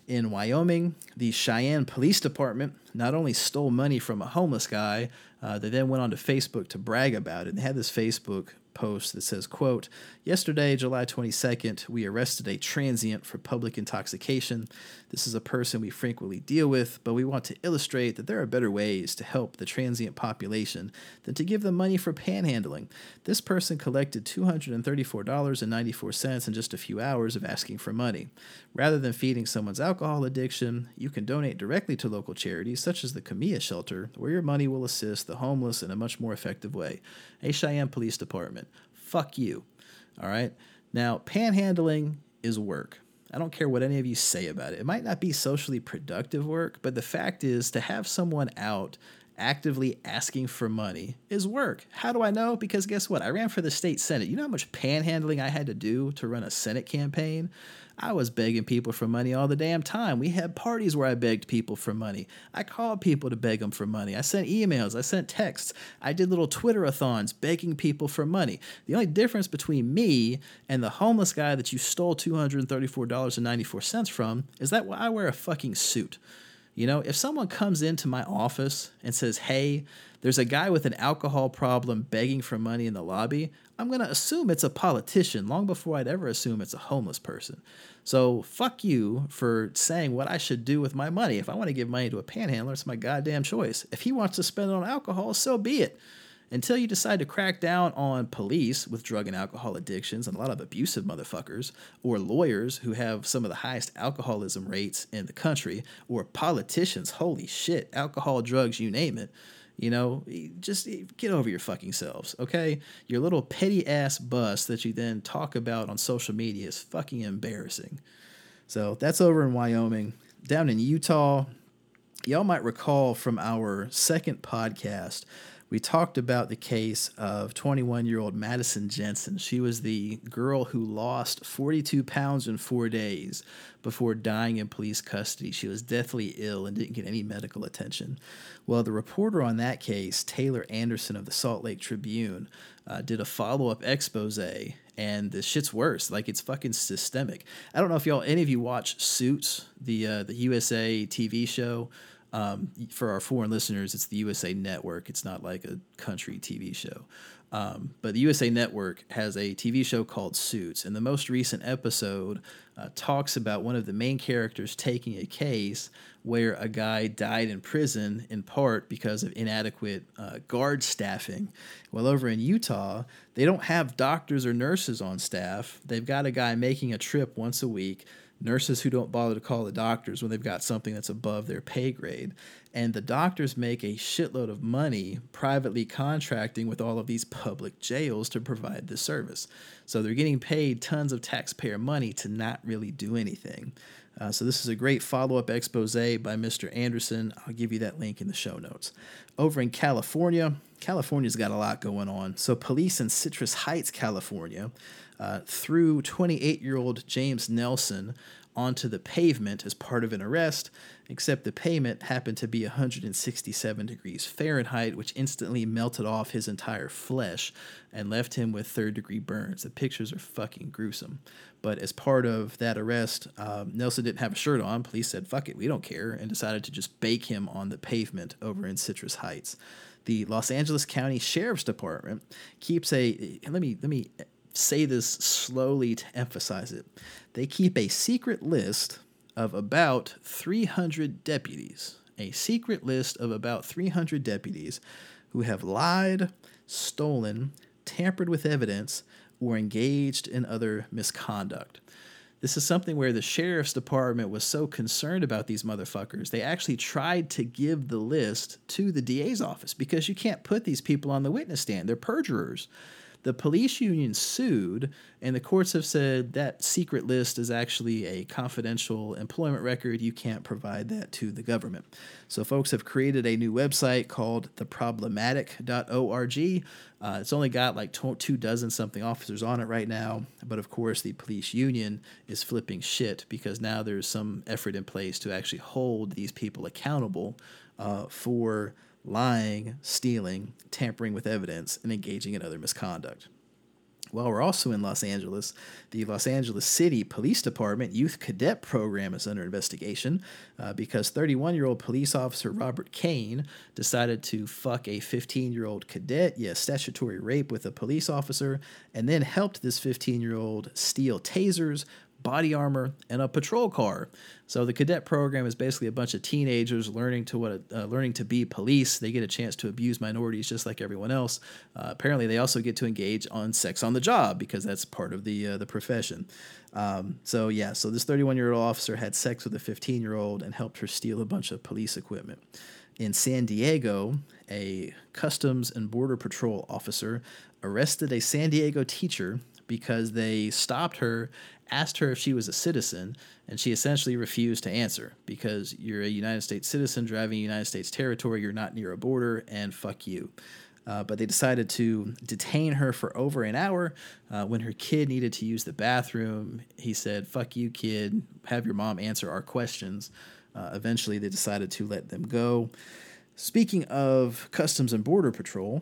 In Wyoming, the Cheyenne Police Department not only stole money from a homeless guy, uh, they then went on to Facebook to brag about it. They had this Facebook post that says, quote, Yesterday, July 22nd, we arrested a transient for public intoxication. This is a person we frequently deal with, but we want to illustrate that there are better ways to help the transient population than to give them money for panhandling. This person collected $234.94 in just a few hours of asking for money. Rather than feeding someone's alcohol addiction, you can donate directly to local charities such as the COMEA Shelter, where your money will assist the homeless in a much more effective way. A Cheyenne Police Department. Fuck you. All right. Now, panhandling is work. I don't care what any of you say about it. It might not be socially productive work, but the fact is to have someone out actively asking for money is work. How do I know? Because guess what? I ran for the state senate. You know how much panhandling I had to do to run a senate campaign? I was begging people for money all the damn time. We had parties where I begged people for money. I called people to beg them for money. I sent emails. I sent texts. I did little Twitter-a-thons begging people for money. The only difference between me and the homeless guy that you stole $234.94 from is that I wear a fucking suit. You know, if someone comes into my office and says, hey, there's a guy with an alcohol problem begging for money in the lobby, I'm going to assume it's a politician long before I'd ever assume it's a homeless person. So fuck you for saying what I should do with my money. If I want to give money to a panhandler, it's my goddamn choice. If he wants to spend it on alcohol, so be it until you decide to crack down on police with drug and alcohol addictions and a lot of abusive motherfuckers, or lawyers who have some of the highest alcoholism rates in the country, or politicians, holy shit, alcohol, drugs, you name it. You know, just get over your fucking selves, okay? Your little petty ass bust that you then talk about on social media is fucking embarrassing. So that's over in Wyoming. Down in Utah, y'all might recall from our second podcast we talked about the case of 21 year old Madison Jensen. She was the girl who lost 42 pounds in four days before dying in police custody. She was deathly ill and didn't get any medical attention. Well, the reporter on that case, Taylor Anderson of the Salt Lake Tribune, uh, did a follow up expose and the shit's worse. Like it's fucking systemic. I don't know if y'all any of you watch Suits, the uh, the USA TV show. Um, for our foreign listeners, it's the USA Network. It's not like a country TV show. Um, but the USA Network has a TV show called Suits, and the most recent episode uh, talks about one of the main characters taking a case where a guy died in prison in part because of inadequate uh, guard staffing. Well, over in Utah, they don't have doctors or nurses on staff. They've got a guy making a trip once a week nurses who don't bother to call the doctors when they've got something that's above their pay grade. And the doctors make a shitload of money privately contracting with all of these public jails to provide this service. So they're getting paid tons of taxpayer money to not really do anything. Uh, so this is a great follow-up expose by Mr. Anderson. I'll give you that link in the show notes. Over in California, California's got a lot going on. So police in Citrus Heights, California, uh, threw 28-year-old James Nelson onto the pavement as part of an arrest, except the pavement happened to be 167 degrees Fahrenheit, which instantly melted off his entire flesh and left him with third degree burns. The pictures are fucking gruesome. But as part of that arrest, um, Nelson didn't have a shirt on. Police said, fuck it, we don't care, and decided to just bake him on the pavement over in Citrus Heights. The Los Angeles County Sheriff's Department keeps a, let me, let me say this slowly to emphasize it. They keep a secret list of about 300 deputies, a secret list of about 300 deputies who have lied, stolen, tampered with evidence, or engaged in other misconduct. This is something where the sheriff's department was so concerned about these motherfuckers, they actually tried to give the list to the DA's office because you can't put these people on the witness stand. They're perjurers. The police union sued, and the courts have said that secret list is actually a confidential employment record. You can't provide that to the government. So, folks have created a new website called theproblematic.org. Uh, it's only got like two dozen something officers on it right now, but of course, the police union is flipping shit because now there's some effort in place to actually hold these people accountable uh, for lying, stealing, tampering with evidence, and engaging in other misconduct. While we're also in Los Angeles, the Los Angeles City Police Department Youth Cadet Program is under investigation uh, because 31 year old police officer Robert Cain decided to fuck a 15 year old cadet, yes, statutory rape with a police officer, and then helped this 15 year old steal tasers, body armor, and a patrol car. So the cadet program is basically a bunch of teenagers learning to what uh, learning to be police. They get a chance to abuse minorities just like everyone else. Uh, apparently, they also get to engage on sex on the job because that's part of the uh, the profession. Um, so yeah, so this 31 year old officer had sex with a 15 year old and helped her steal a bunch of police equipment. In San Diego, a Customs and Border Patrol officer arrested a San Diego teacher because they stopped her asked her if she was a citizen, and she essentially refused to answer because you're a United States citizen driving United States territory, you're not near a border, and fuck you. Uh, but they decided to detain her for over an hour. Uh, when her kid needed to use the bathroom, he said, Fuck you, kid, have your mom answer our questions. Uh, eventually, they decided to let them go. Speaking of Customs and Border Patrol,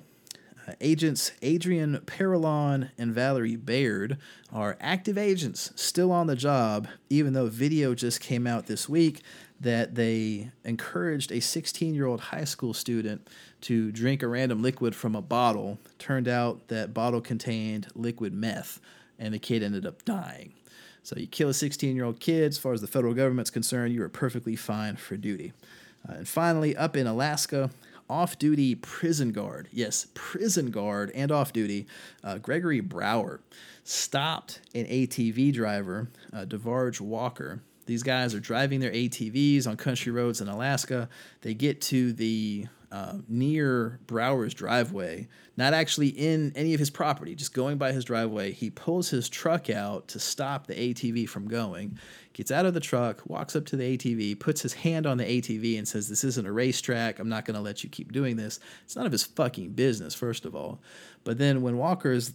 uh, agents Adrian Perallon and Valerie Baird are active agents still on the job, even though video just came out this week that they encouraged a 16 year old high school student to drink a random liquid from a bottle. Turned out that bottle contained liquid meth, and the kid ended up dying. So you kill a 16 year old kid, as far as the federal government's concerned, you are perfectly fine for duty. Uh, and finally, up in Alaska, off duty prison guard, yes, prison guard and off duty, uh, Gregory Brower, stopped an ATV driver, uh, DeVarge Walker. These guys are driving their ATVs on country roads in Alaska. They get to the uh, near Brower's driveway, not actually in any of his property, just going by his driveway. He pulls his truck out to stop the ATV from going gets out of the truck, walks up to the ATV, puts his hand on the ATV, and says, This isn't a racetrack. I'm not going to let you keep doing this. It's none of his fucking business, first of all. But then when Walker is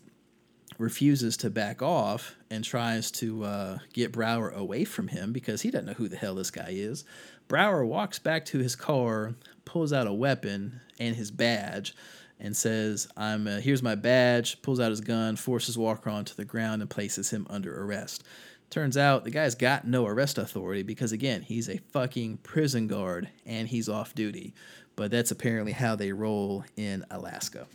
refuses to back off and tries to uh, get Brower away from him because he doesn't know who the hell this guy is. Brower walks back to his car, pulls out a weapon and his badge, and says, "I'm uh, here's my badge." Pulls out his gun, forces Walker onto the ground, and places him under arrest. Turns out the guy's got no arrest authority because again, he's a fucking prison guard and he's off duty. But that's apparently how they roll in Alaska.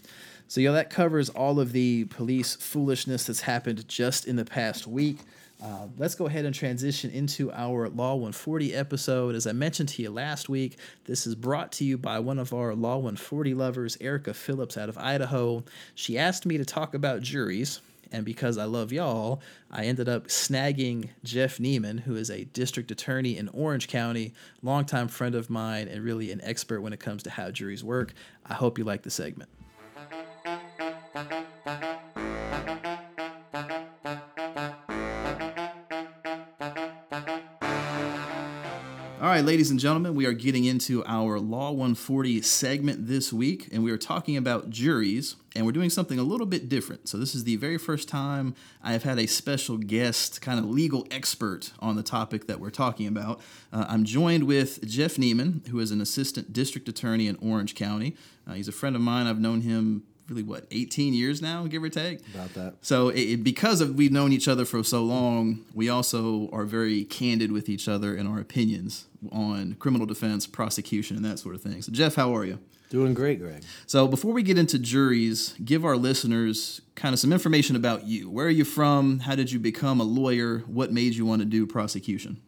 So, yeah, that covers all of the police foolishness that's happened just in the past week. Uh, let's go ahead and transition into our Law 140 episode. As I mentioned to you last week, this is brought to you by one of our Law 140 lovers, Erica Phillips out of Idaho. She asked me to talk about juries, and because I love y'all, I ended up snagging Jeff Nieman, who is a district attorney in Orange County, longtime friend of mine, and really an expert when it comes to how juries work. I hope you like the segment. Right, ladies and gentlemen, we are getting into our Law 140 segment this week, and we are talking about juries, and we're doing something a little bit different. So, this is the very first time I have had a special guest, kind of legal expert on the topic that we're talking about. Uh, I'm joined with Jeff Nieman, who is an assistant district attorney in Orange County. Uh, he's a friend of mine. I've known him really what 18 years now give or take? About that. So it, because of we've known each other for so long we also are very candid with each other in our opinions on criminal defense prosecution and that sort of thing. So jeff how are you? Doing great greg. So before we get into juries give our listeners kind of some information about you. Where are you from? How did you become a lawyer? What made you want to do prosecution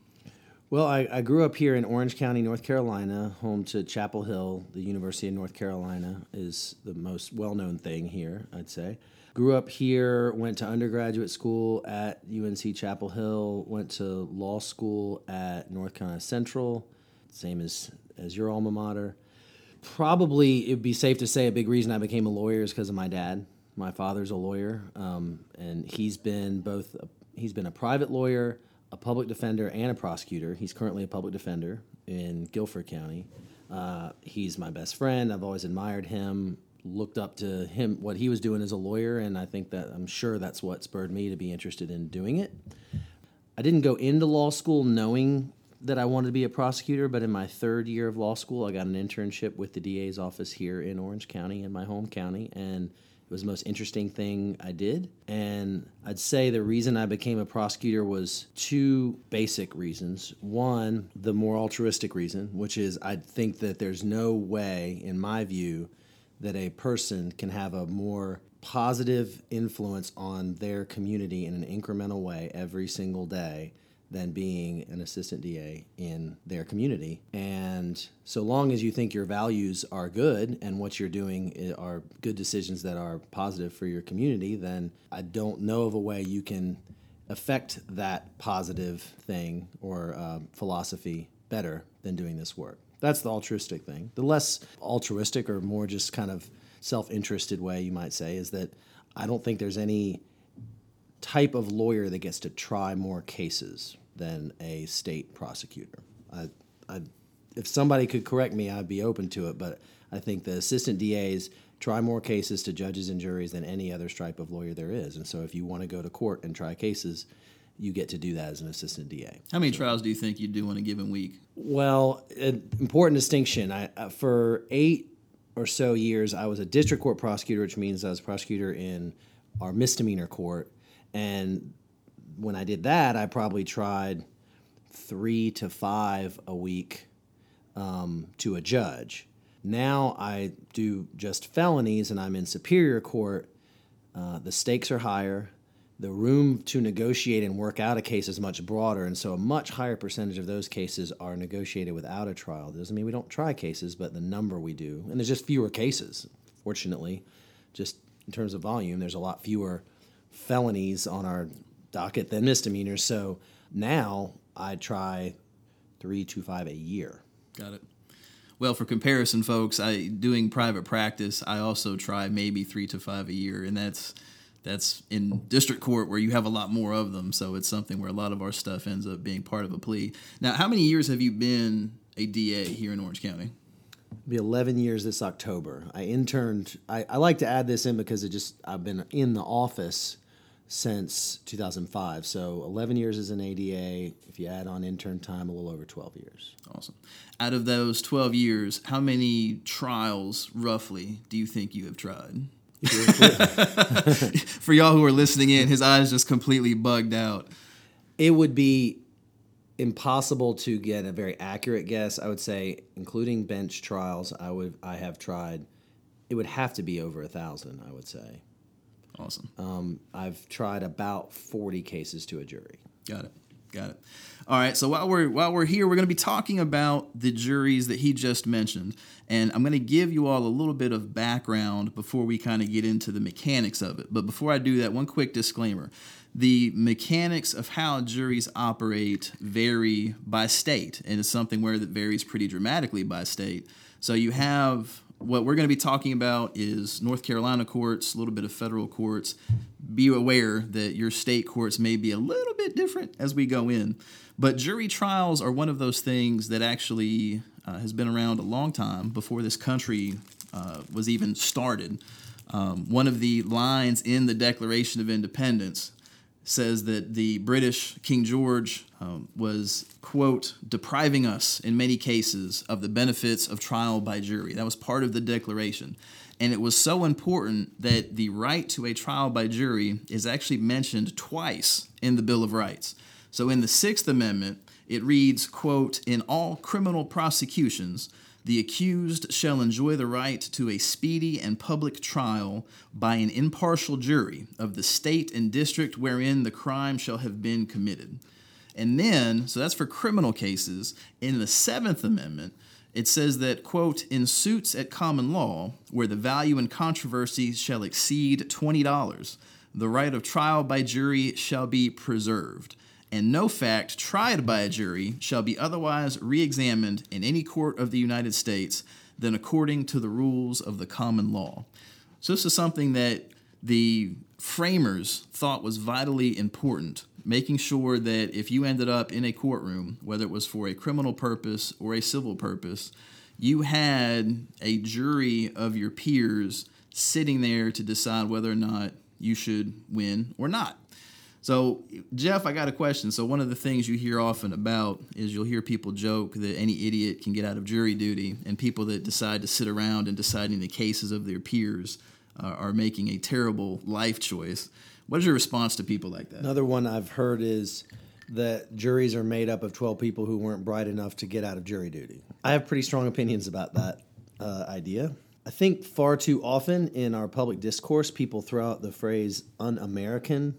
well, I, I, grew up here in Orange County, North Carolina, home to Chapel Hill. The University of North Carolina is the most well known thing here, I'd say. Grew up here, went to undergraduate school at UNC Chapel Hill, went to law school at North Carolina Central, same as, as your alma mater. Probably it'd be safe to say a big reason I became a lawyer is because of my dad. My father's a lawyer, um, and he's been both, a, he's been a private lawyer a public defender and a prosecutor. He's currently a public defender in Guilford County. Uh, he's my best friend. I've always admired him, looked up to him, what he was doing as a lawyer, and I think that I'm sure that's what spurred me to be interested in doing it. I didn't go into law school knowing that I wanted to be a prosecutor, but in my third year of law school, I got an internship with the DA's office here in Orange County, in my home county, and it was the most interesting thing I did. And I'd say the reason I became a prosecutor was two basic reasons. One, the more altruistic reason, which is I think that there's no way, in my view, that a person can have a more positive influence on their community in an incremental way every single day than being an assistant DA in their community. And so long as you think your values are good and what you're doing are good decisions that are positive for your community, then I don't know of a way you can affect that positive thing or uh, philosophy better than doing this work. That's the altruistic thing. The less altruistic or more just kind of self interested way, you might say, is that I don't think there's any type of lawyer that gets to try more cases than a state prosecutor. I, I, if somebody could correct me, I'd be open to it, but I think the assistant DAs try more cases to judges and juries than any other stripe of lawyer there is. And so if you want to go to court and try cases, you get to do that as an assistant DA. How many so, trials do you think you do in a given week? Well, an important distinction. I, uh, for eight or so years, I was a district court prosecutor, which means I was a prosecutor in our misdemeanor court. And when I did that, I probably tried three to five a week um, to a judge. Now I do just felonies and I'm in superior court. Uh, the stakes are higher. The room to negotiate and work out a case is much broader, and so a much higher percentage of those cases are negotiated without a trial. Doesn't mean we don't try cases, but the number we do, and there's just fewer cases. Fortunately, just in terms of volume, there's a lot fewer felonies on our docket than misdemeanors. So now I try three to five a year. Got it. Well, for comparison, folks, I doing private practice. I also try maybe three to five a year, and that's that's in district court where you have a lot more of them. So it's something where a lot of our stuff ends up being part of a plea. Now, how many years have you been a DA here in Orange County? It'll be 11 years this October. I interned. I, I like to add this in because it just I've been in the office since 2005. So 11 years as an ADA. If you add on intern time, a little over 12 years. Awesome. Out of those 12 years, how many trials roughly do you think you have tried? For y'all who are listening in, his eyes just completely bugged out. It would be impossible to get a very accurate guess. I would say, including bench trials, I would I have tried. It would have to be over a thousand. I would say. Awesome. Um, I've tried about forty cases to a jury. Got it. Got it. All right. So while we're while we're here, we're going to be talking about the juries that he just mentioned, and I'm going to give you all a little bit of background before we kind of get into the mechanics of it. But before I do that, one quick disclaimer: the mechanics of how juries operate vary by state, and it's something where that varies pretty dramatically by state. So you have what we're going to be talking about is North Carolina courts, a little bit of federal courts. Be aware that your state courts may be a little bit different as we go in. But jury trials are one of those things that actually uh, has been around a long time before this country uh, was even started. Um, one of the lines in the Declaration of Independence says that the British King George um, was, quote, depriving us in many cases of the benefits of trial by jury. That was part of the Declaration. And it was so important that the right to a trial by jury is actually mentioned twice in the Bill of Rights. So in the Sixth Amendment, it reads, quote, in all criminal prosecutions, the accused shall enjoy the right to a speedy and public trial by an impartial jury of the state and district wherein the crime shall have been committed. And then, so that's for criminal cases. In the Seventh Amendment, it says that, quote, in suits at common law, where the value in controversy shall exceed $20, the right of trial by jury shall be preserved and no fact tried by a jury shall be otherwise re examined in any court of the United States than according to the rules of the common law. So, this is something that the framers thought was vitally important, making sure that if you ended up in a courtroom, whether it was for a criminal purpose or a civil purpose, you had a jury of your peers sitting there to decide whether or not you should win or not. So, Jeff, I got a question. So, one of the things you hear often about is you'll hear people joke that any idiot can get out of jury duty, and people that decide to sit around and deciding the cases of their peers uh, are making a terrible life choice. What is your response to people like that? Another one I've heard is that juries are made up of 12 people who weren't bright enough to get out of jury duty. I have pretty strong opinions about that uh, idea. I think far too often in our public discourse, people throw out the phrase un American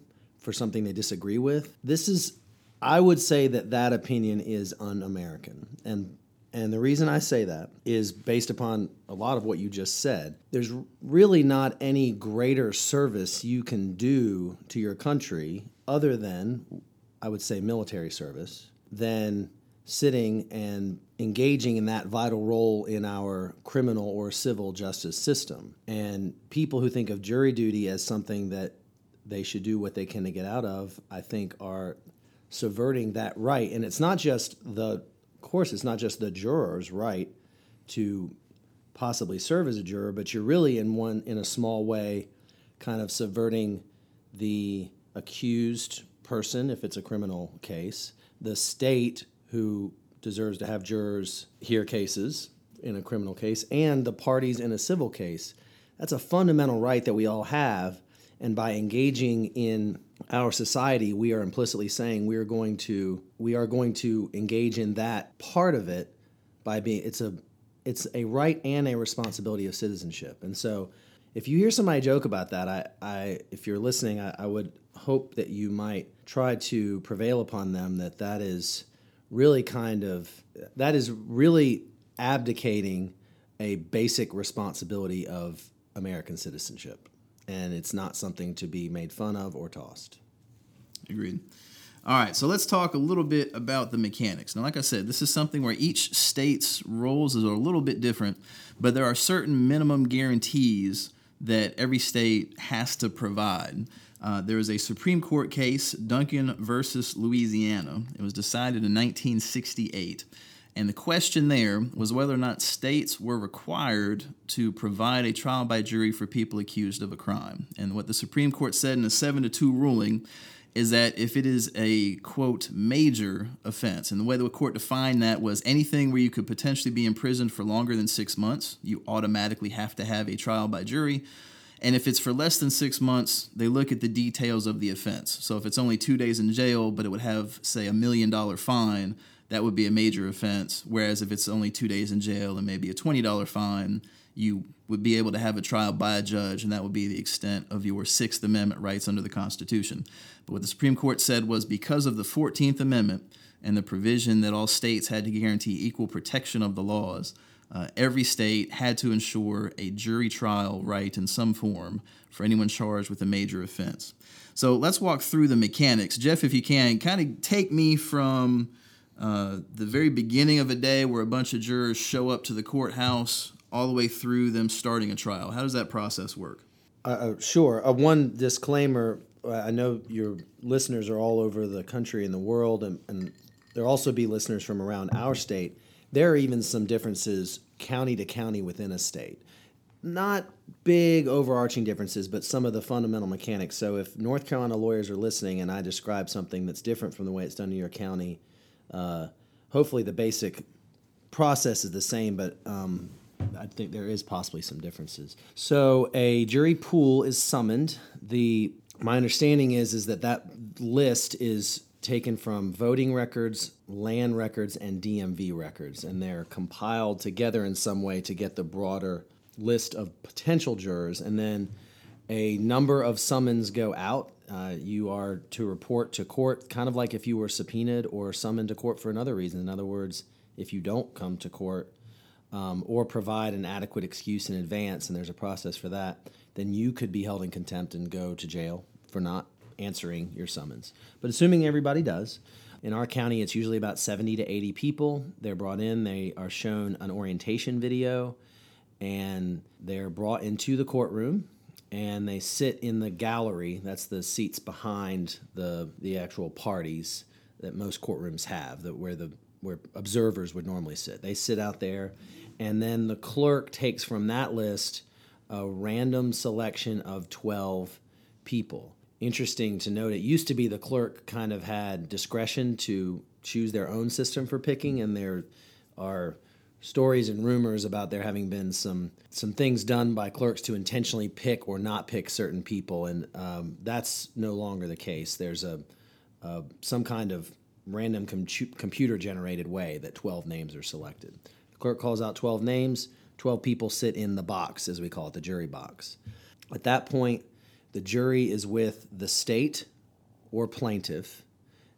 for something they disagree with. This is, I would say that that opinion is un-American, and and the reason I say that is based upon a lot of what you just said. There's really not any greater service you can do to your country other than, I would say, military service, than sitting and engaging in that vital role in our criminal or civil justice system. And people who think of jury duty as something that they should do what they can to get out of, I think are subverting that right. And it's not just the, course, it's not just the juror's right to possibly serve as a juror, but you're really in one, in a small way, kind of subverting the accused person if it's a criminal case, the state who deserves to have jurors hear cases in a criminal case, and the parties in a civil case. That's a fundamental right that we all have and by engaging in our society, we are implicitly saying we are going to we are going to engage in that part of it by being it's a it's a right and a responsibility of citizenship. And so if you hear somebody joke about that, I, I if you're listening, I, I would hope that you might try to prevail upon them that that is really kind of that is really abdicating a basic responsibility of American citizenship and it's not something to be made fun of or tossed. Agreed. All right, so let's talk a little bit about the mechanics. Now, like I said, this is something where each state's roles are a little bit different, but there are certain minimum guarantees that every state has to provide. Uh, there is a Supreme Court case, Duncan versus Louisiana. It was decided in 1968. And the question there was whether or not states were required to provide a trial by jury for people accused of a crime. And what the Supreme Court said in a 7 to 2 ruling is that if it is a quote major offense, and the way the court defined that was anything where you could potentially be imprisoned for longer than six months, you automatically have to have a trial by jury. And if it's for less than six months, they look at the details of the offense. So if it's only two days in jail, but it would have, say, a million dollar fine, that would be a major offense. Whereas if it's only two days in jail and maybe a $20 fine, you would be able to have a trial by a judge, and that would be the extent of your Sixth Amendment rights under the Constitution. But what the Supreme Court said was because of the 14th Amendment and the provision that all states had to guarantee equal protection of the laws, uh, every state had to ensure a jury trial right in some form for anyone charged with a major offense. So let's walk through the mechanics. Jeff, if you can, kind of take me from uh, the very beginning of a day where a bunch of jurors show up to the courthouse all the way through them starting a trial. How does that process work? Uh, uh sure. Uh, one disclaimer uh, I know your listeners are all over the country and the world, and, and there'll also be listeners from around our state. There are even some differences county to county within a state. Not big overarching differences, but some of the fundamental mechanics. So, if North Carolina lawyers are listening and I describe something that's different from the way it's done in your county, uh, hopefully the basic process is the same, but um, I think there is possibly some differences. So a jury pool is summoned. The my understanding is is that that list is taken from voting records, land records, and DMV records, and they're compiled together in some way to get the broader list of potential jurors, and then a number of summons go out. Uh, you are to report to court, kind of like if you were subpoenaed or summoned to court for another reason. In other words, if you don't come to court um, or provide an adequate excuse in advance, and there's a process for that, then you could be held in contempt and go to jail for not answering your summons. But assuming everybody does, in our county, it's usually about 70 to 80 people. They're brought in, they are shown an orientation video, and they're brought into the courtroom and they sit in the gallery. That's the seats behind the the actual parties that most courtrooms have, that where the where observers would normally sit. They sit out there, and then the clerk takes from that list a random selection of twelve people. Interesting to note, it used to be the clerk kind of had discretion to choose their own system for picking, and there are stories and rumors about there having been some some things done by clerks to intentionally pick or not pick certain people, and um, that's no longer the case. There's a, a some kind of random com- computer generated way that 12 names are selected. The clerk calls out 12 names. 12 people sit in the box, as we call it, the jury box. At that point, the jury is with the state or plaintiff.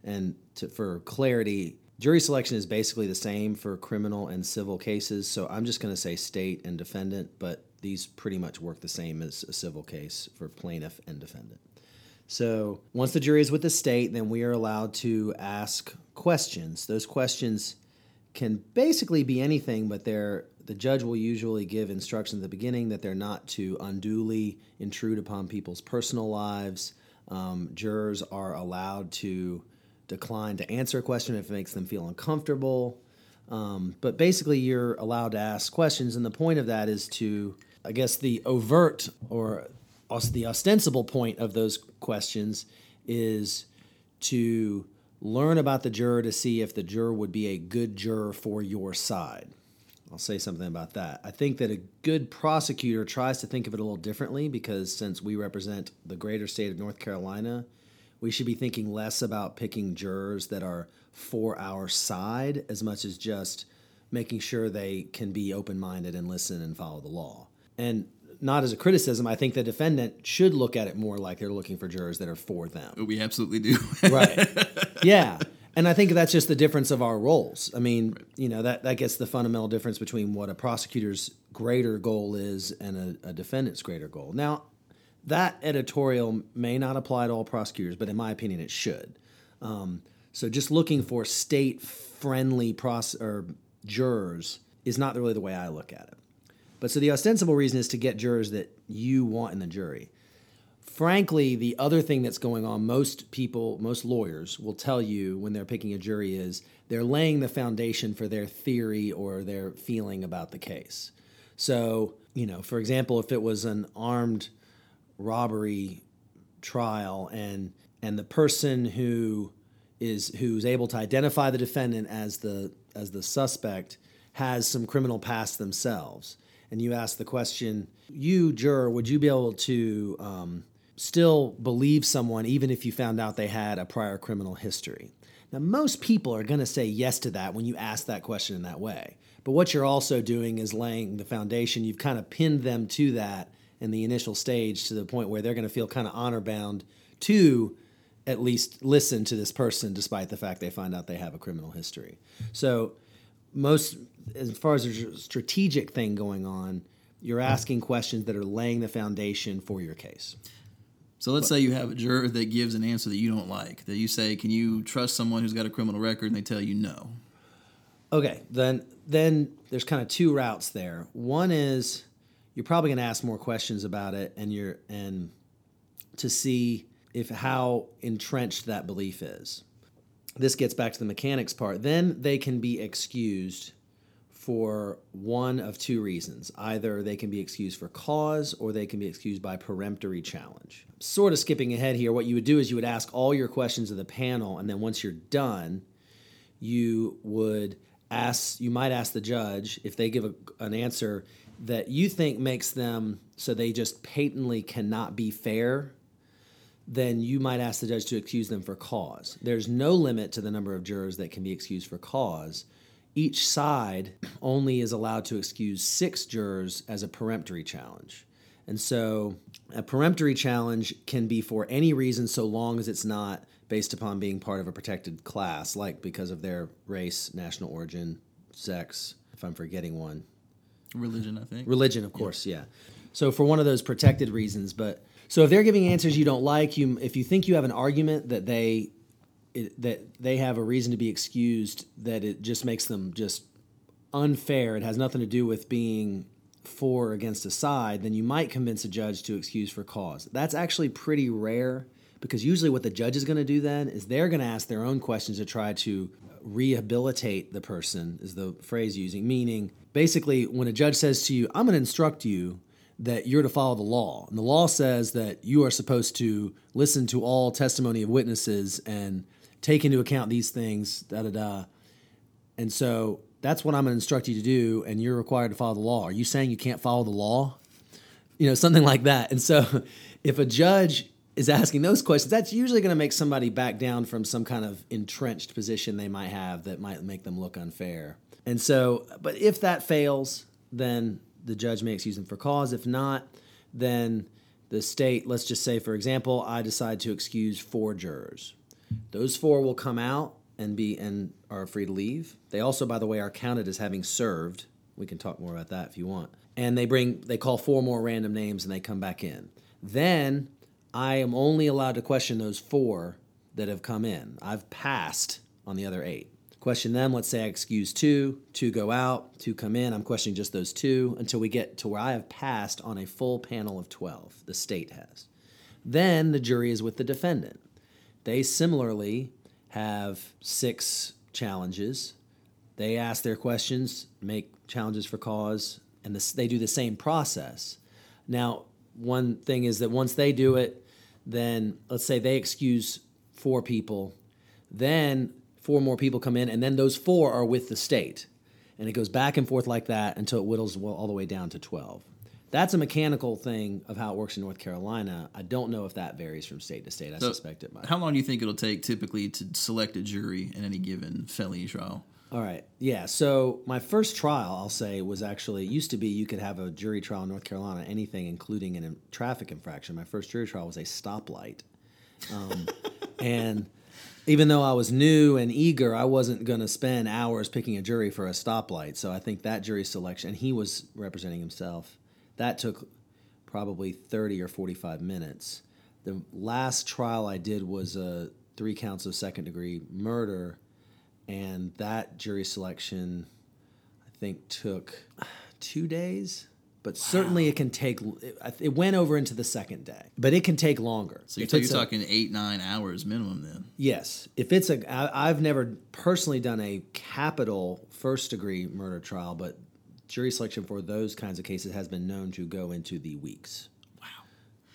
And to, for clarity, Jury selection is basically the same for criminal and civil cases, so I'm just going to say state and defendant, but these pretty much work the same as a civil case for plaintiff and defendant. So once the jury is with the state, then we are allowed to ask questions. Those questions can basically be anything, but they're the judge will usually give instructions at the beginning that they're not to unduly intrude upon people's personal lives. Um, jurors are allowed to decline to answer a question if it makes them feel uncomfortable. Um, but basically, you're allowed to ask questions, and the point of that is to, I guess, the overt or the ostensible point of those questions is to learn about the juror to see if the juror would be a good juror for your side. I'll say something about that. I think that a good prosecutor tries to think of it a little differently because since we represent the greater state of North Carolina, we should be thinking less about picking jurors that are for our side as much as just making sure they can be open minded and listen and follow the law. And not as a criticism, I think the defendant should look at it more like they're looking for jurors that are for them. We absolutely do. right. Yeah. And I think that's just the difference of our roles. I mean, right. you know, that, that gets the fundamental difference between what a prosecutor's greater goal is and a, a defendant's greater goal. Now, that editorial may not apply to all prosecutors, but in my opinion, it should. Um, so just looking for state friendly pros- or jurors is not really the way I look at it. But so the ostensible reason is to get jurors that you want in the jury. frankly, the other thing that's going on, most people, most lawyers will tell you when they're picking a jury is they're laying the foundation for their theory or their feeling about the case. So, you know, for example, if it was an armed robbery trial and and the person who is who's able to identify the defendant as the as the suspect has some criminal past themselves. And you ask the question you juror would you be able to um, still believe someone even if you found out they had a prior criminal history? Now most people are going to say yes to that when you ask that question in that way. But what you're also doing is laying the foundation. You've kind of pinned them to that in the initial stage to the point where they're going to feel kind of honor bound to at least listen to this person despite the fact they find out they have a criminal history. So most as far as there's a strategic thing going on, you're asking questions that are laying the foundation for your case. So let's say you have a juror that gives an answer that you don't like. That you say, "Can you trust someone who's got a criminal record?" and they tell you no. Okay, then then there's kind of two routes there. One is you're probably going to ask more questions about it and you're and to see if how entrenched that belief is. This gets back to the mechanics part. Then they can be excused for one of two reasons. Either they can be excused for cause or they can be excused by peremptory challenge. Sort of skipping ahead here, what you would do is you would ask all your questions of the panel, and then once you're done, you would ask, you might ask the judge if they give a, an answer that you think makes them so they just patently cannot be fair then you might ask the judge to excuse them for cause. There's no limit to the number of jurors that can be excused for cause. Each side only is allowed to excuse six jurors as a peremptory challenge. And so a peremptory challenge can be for any reason so long as it's not based upon being part of a protected class, like because of their race, national origin, sex, if I'm forgetting one. Religion, I think. Religion, of course, yeah. So for one of those protected reasons, but so if they're giving answers you don't like, you if you think you have an argument that they it, that they have a reason to be excused, that it just makes them just unfair. It has nothing to do with being for or against a side. Then you might convince a judge to excuse for cause. That's actually pretty rare because usually what the judge is going to do then is they're going to ask their own questions to try to rehabilitate the person is the phrase using meaning basically when a judge says to you i'm going to instruct you that you're to follow the law. And the law says that you are supposed to listen to all testimony of witnesses and take into account these things, da da da. And so that's what I'm going to instruct you to do, and you're required to follow the law. Are you saying you can't follow the law? You know, something like that. And so if a judge is asking those questions, that's usually going to make somebody back down from some kind of entrenched position they might have that might make them look unfair. And so, but if that fails, then the judge may excuse them for cause. If not, then the state, let's just say, for example, I decide to excuse four jurors. Those four will come out and be and are free to leave. They also, by the way, are counted as having served. We can talk more about that if you want. And they bring they call four more random names and they come back in. Then I am only allowed to question those four that have come in. I've passed on the other eight question them. Let's say I excuse two, two go out, two come in. I'm questioning just those two until we get to where I have passed on a full panel of 12. The state has. Then the jury is with the defendant. They similarly have six challenges. They ask their questions, make challenges for cause, and this, they do the same process. Now, one thing is that once they do it, then let's say they excuse four people, then four more people come in, and then those four are with the state. And it goes back and forth like that until it whittles all the way down to 12. That's a mechanical thing of how it works in North Carolina. I don't know if that varies from state to state. I so suspect it might. How long do you think it'll take typically to select a jury in any given felony trial? All right. Yeah. So my first trial, I'll say, was actually used to be you could have a jury trial in North Carolina, anything including a traffic infraction. My first jury trial was a stoplight, um, and even though I was new and eager, I wasn't going to spend hours picking a jury for a stoplight. So I think that jury selection, he was representing himself, that took probably 30 or 45 minutes. The last trial I did was uh, three counts of second degree murder, and that jury selection, I think, took two days but certainly it can take. It went over into the second day, but it can take longer. So you're, you're a- talking eight nine hours minimum then. Yes, if it's a, I, I've never personally done a capital first degree murder trial, but jury selection for those kinds of cases has been known to go into the weeks. Wow.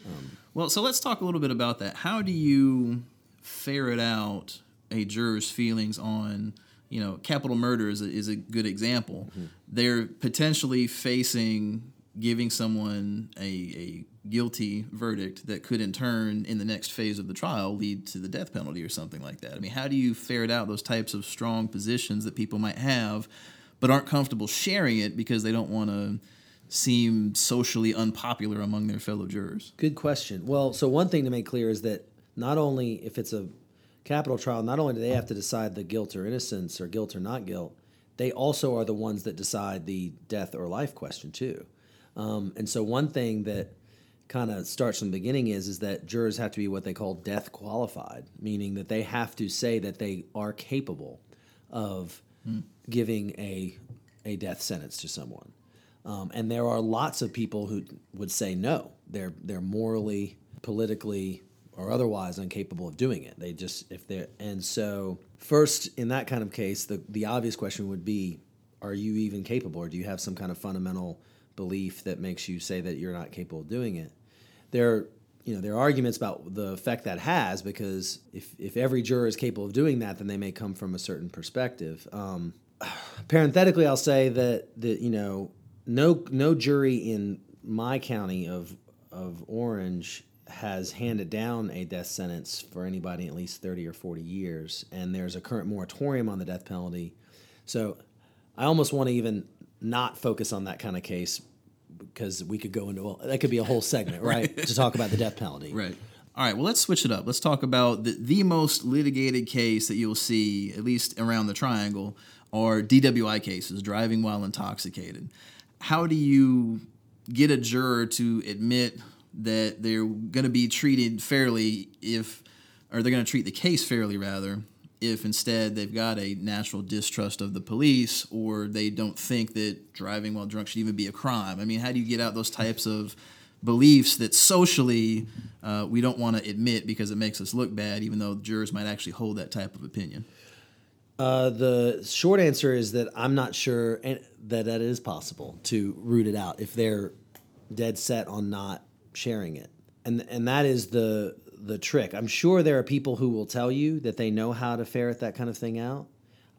Um, well, so let's talk a little bit about that. How do you ferret out a juror's feelings on, you know, capital murder is a, is a good example. Mm-hmm. They're potentially facing giving someone a, a guilty verdict that could in turn in the next phase of the trial lead to the death penalty or something like that. I mean, how do you ferret out those types of strong positions that people might have but aren't comfortable sharing it because they don't want to seem socially unpopular among their fellow jurors? Good question. Well, so one thing to make clear is that not only if it's a capital trial, not only do they have to decide the guilt or innocence or guilt or not guilt, they also are the ones that decide the death or life question too. Um, and so one thing that kind of starts from the beginning is is that jurors have to be what they call death qualified, meaning that they have to say that they are capable of giving a a death sentence to someone. Um, and there are lots of people who would say no. They're they're morally, politically, or otherwise incapable of doing it. They just if they're and so first in that kind of case, the the obvious question would be, are you even capable, or do you have some kind of fundamental belief that makes you say that you're not capable of doing it? There you know there are arguments about the effect that has because if if every juror is capable of doing that, then they may come from a certain perspective. Um, parenthetically, I'll say that that you know no no jury in my county of of Orange has handed down a death sentence for anybody at least 30 or 40 years and there's a current moratorium on the death penalty so i almost want to even not focus on that kind of case because we could go into a, that could be a whole segment right, to talk about the death penalty Right. All right. Well, let's switch it up. Let's talk about the, the most litigated case that you'll see, at least around the triangle, are DWI cases, driving while intoxicated. How do you get a juror to admit that they're going to be treated fairly if, or they're going to treat the case fairly rather, if instead they've got a natural distrust of the police or they don't think that driving while drunk should even be a crime? I mean, how do you get out those types of beliefs that socially uh, we don't want to admit because it makes us look bad, even though jurors might actually hold that type of opinion. Uh, the short answer is that I'm not sure that that is possible to root it out if they're dead set on not sharing it, and and that is the the trick. I'm sure there are people who will tell you that they know how to ferret that kind of thing out.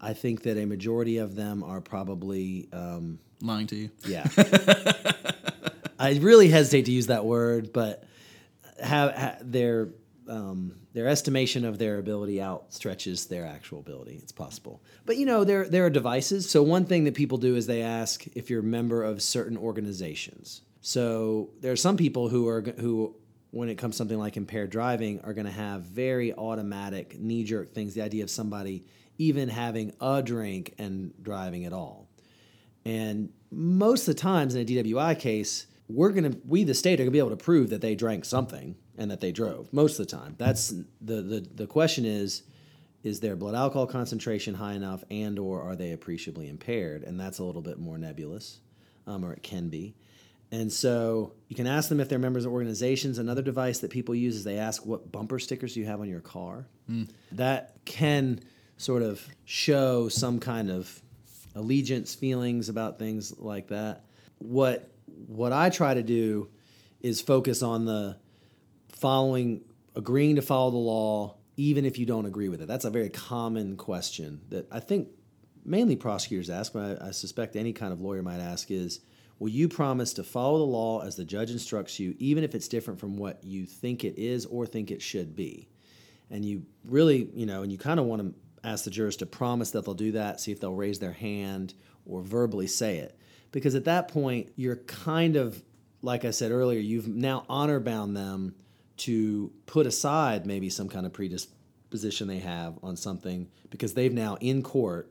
I think that a majority of them are probably um, Lying to you. yeah. I really hesitate to use that word, but have, ha their um, their estimation of their ability outstretches their actual ability. It's possible, but you know there there are devices. So one thing that people do is they ask if you're a member of certain organizations. So there are some people who are who when it comes to something like impaired driving are going to have very automatic knee jerk things. The idea of somebody even having a drink and driving at all. And most of the times in a DWI case, we're gonna we the state are gonna be able to prove that they drank something and that they drove. Most of the time, that's the the the question is, is their blood alcohol concentration high enough, and or are they appreciably impaired? And that's a little bit more nebulous, um, or it can be. And so you can ask them if they're members of organizations. Another device that people use is they ask what bumper stickers do you have on your car. Hmm. That can sort of show some kind of allegiance feelings about things like that. What what I try to do is focus on the following agreeing to follow the law even if you don't agree with it. That's a very common question that I think mainly prosecutors ask, but I, I suspect any kind of lawyer might ask is Will you promise to follow the law as the judge instructs you, even if it's different from what you think it is or think it should be? And you really, you know, and you kind of want to ask the jurors to promise that they'll do that, see if they'll raise their hand or verbally say it. Because at that point, you're kind of, like I said earlier, you've now honor bound them to put aside maybe some kind of predisposition they have on something because they've now in court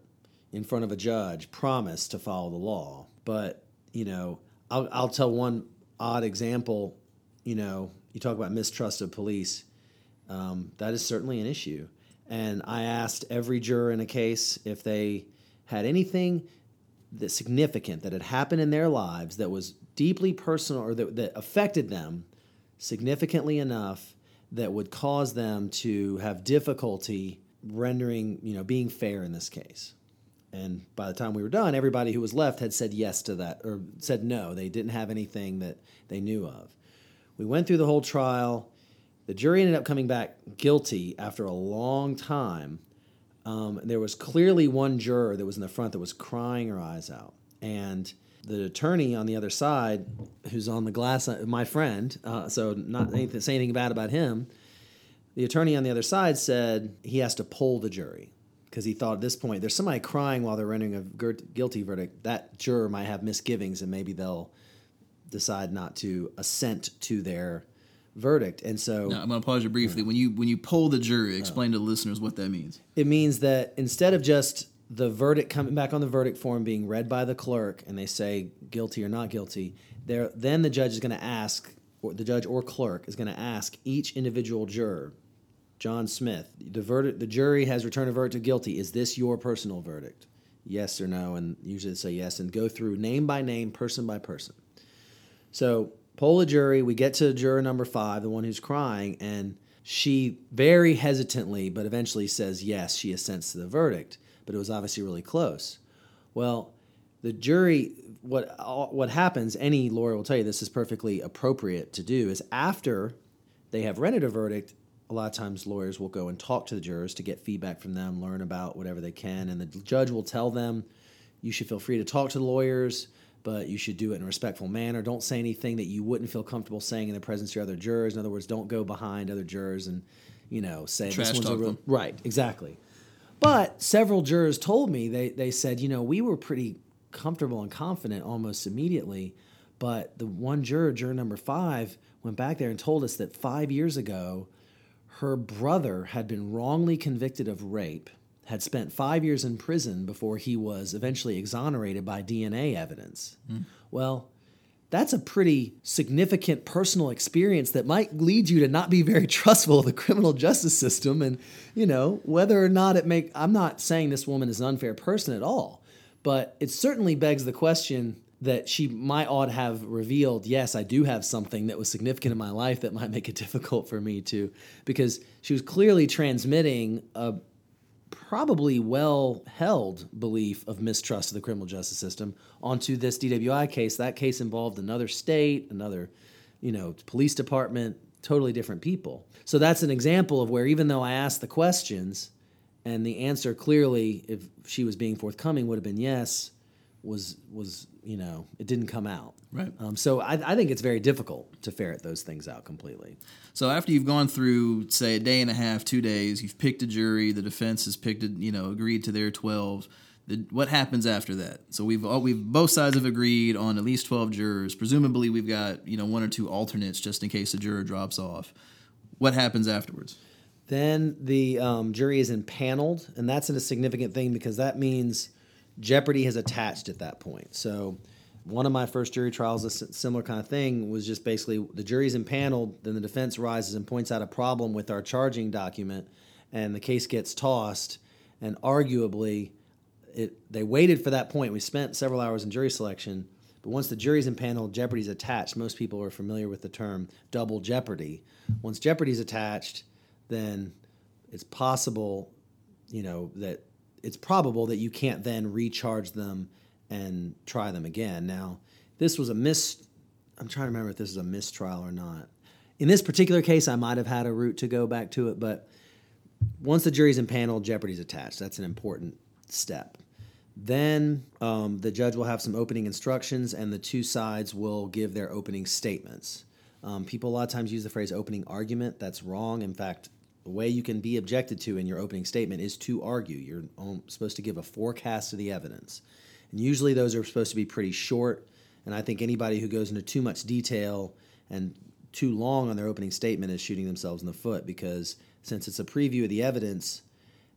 in front of a judge promised to follow the law. But, you know, I'll, I'll tell one odd example. You know, you talk about mistrust of police. Um, that is certainly an issue. And I asked every juror in a case if they had anything that significant that had happened in their lives that was deeply personal or that, that affected them significantly enough that would cause them to have difficulty rendering, you know, being fair in this case. And by the time we were done, everybody who was left had said yes to that or said no. They didn't have anything that they knew of. We went through the whole trial. The jury ended up coming back guilty after a long time. Um, there was clearly one juror that was in the front that was crying her eyes out. And the attorney on the other side, who's on the glass, uh, my friend, uh, so not anything, say anything bad about him, the attorney on the other side said he has to pull the jury because he thought at this point there's somebody crying while they're rendering a guilty verdict. That juror might have misgivings and maybe they'll decide not to assent to their verdict. And so now, I'm going to pause you briefly. When you when you poll the jury, explain to the listeners what that means. It means that instead of just the verdict coming back on the verdict form being read by the clerk and they say guilty or not guilty, there then the judge is going to ask or the judge or clerk is going to ask each individual juror John Smith, the verdict, the jury has returned a verdict of guilty. Is this your personal verdict? Yes or no, and usually they say yes, and go through name by name, person by person. So poll the jury. We get to juror number five, the one who's crying, and she very hesitantly, but eventually says yes, she assents to the verdict. But it was obviously really close. Well, the jury, what what happens? Any lawyer will tell you this is perfectly appropriate to do. Is after they have rendered a verdict, a lot of times lawyers will go and talk to the jurors to get feedback from them, learn about whatever they can, and the judge will tell them, you should feel free to talk to the lawyers, but you should do it in a respectful manner. Don't say anything that you wouldn't feel comfortable saying in the presence of your other jurors. In other words, don't go behind other jurors and, you know, say Trash this one's a real them. right, exactly. But several jurors told me they they said, you know, we were pretty comfortable and confident almost immediately, but the one juror, juror number five, went back there and told us that five years ago her brother had been wrongly convicted of rape, had spent five years in prison before he was eventually exonerated by DNA evidence. Mm. Well, that's a pretty significant personal experience that might lead you to not be very trustful of the criminal justice system and you know whether or not it make i'm not saying this woman is an unfair person at all but it certainly begs the question that she might ought have revealed, yes, I do have something that was significant in my life that might make it difficult for me to, because she was clearly transmitting a probably well held belief of mistrust of the criminal justice system onto this DWI case. That case involved another state, another, you know, police department, totally different people. So that's an example of where even though I asked the questions and the answer clearly, if she was being forthcoming, would have been yes, was was you know it didn't come out. Right. Um, so I, I, think it's very difficult to ferret those things out completely. So after you've gone through say a day and a half two days you've picked a jury the defense has picked a, you know agreed to their 12 the, what happens after that? So we've all, we've both sides have agreed on at least 12 jurors. Presumably we've got you know one or two alternates just in case a juror drops off. What happens afterwards? Then the um, jury is impaneled and that's a significant thing because that means Jeopardy has attached at that point. So one of my first jury trials, a similar kind of thing, was just basically the jury's impaneled, then the defense rises and points out a problem with our charging document, and the case gets tossed. And arguably, it they waited for that point. We spent several hours in jury selection, but once the jury's impaneled, Jeopardy's attached. Most people are familiar with the term double jeopardy. Once Jeopardy's attached, then it's possible, you know, that it's probable that you can't then recharge them and try them again. Now, this was a miss. I'm trying to remember if this is a mistrial or not. In this particular case, I might have had a route to go back to it, but once the jury's impaneled, jeopardy's attached. That's an important step. Then um, the judge will have some opening instructions, and the two sides will give their opening statements. Um, people a lot of times use the phrase opening argument. That's wrong. In fact, way you can be objected to in your opening statement is to argue. You're supposed to give a forecast of the evidence. And usually those are supposed to be pretty short. And I think anybody who goes into too much detail and too long on their opening statement is shooting themselves in the foot because since it's a preview of the evidence,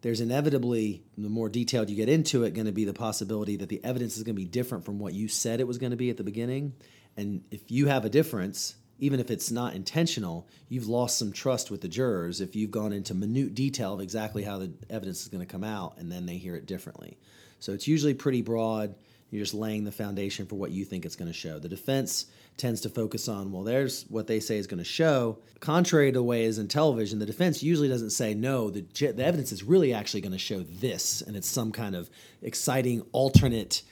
there's inevitably, the more detailed you get into it, going to be the possibility that the evidence is going to be different from what you said it was going to be at the beginning. And if you have a difference, even if it's not intentional, you've lost some trust with the jurors if you've gone into minute detail of exactly how the evidence is going to come out and then they hear it differently. So it's usually pretty broad. You're just laying the foundation for what you think it's going to show. The defense tends to focus on, well, there's what they say is going to show. Contrary to the way is in television, the defense usually doesn't say, no, the, the evidence is really actually going to show this, and it's some kind of exciting alternate,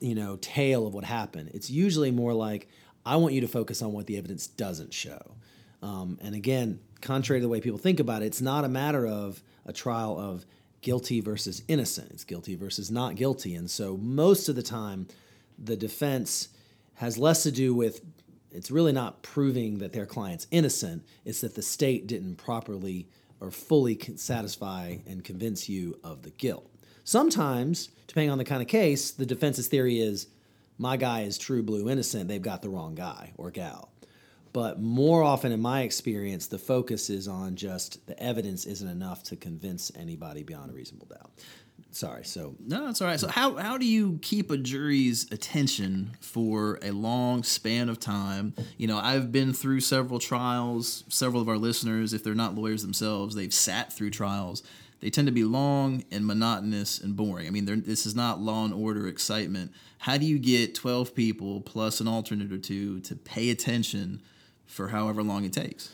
you know, tale of what happened. It's usually more like, I want you to focus on what the evidence doesn't show. Um, and again, contrary to the way people think about it, it's not a matter of a trial of guilty versus innocent. It's guilty versus not guilty. And so most of the time, the defense has less to do with it's really not proving that their client's innocent, it's that the state didn't properly or fully satisfy and convince you of the guilt. Sometimes, depending on the kind of case, the defense's theory is my guy is true blue innocent, they've got the wrong guy or gal. But more often, in my experience, the focus is on just the evidence isn't enough to convince anybody beyond a reasonable doubt. Sorry. So no, that's all right. So how how do you keep a jury's attention for a long span of time? You know, I've been through several trials. Several of our listeners, if they're not lawyers themselves, they've sat through trials. They tend to be long and monotonous and boring. I mean, this is not law and order excitement. How do you get twelve people plus an alternate or two to pay attention? for however long it takes.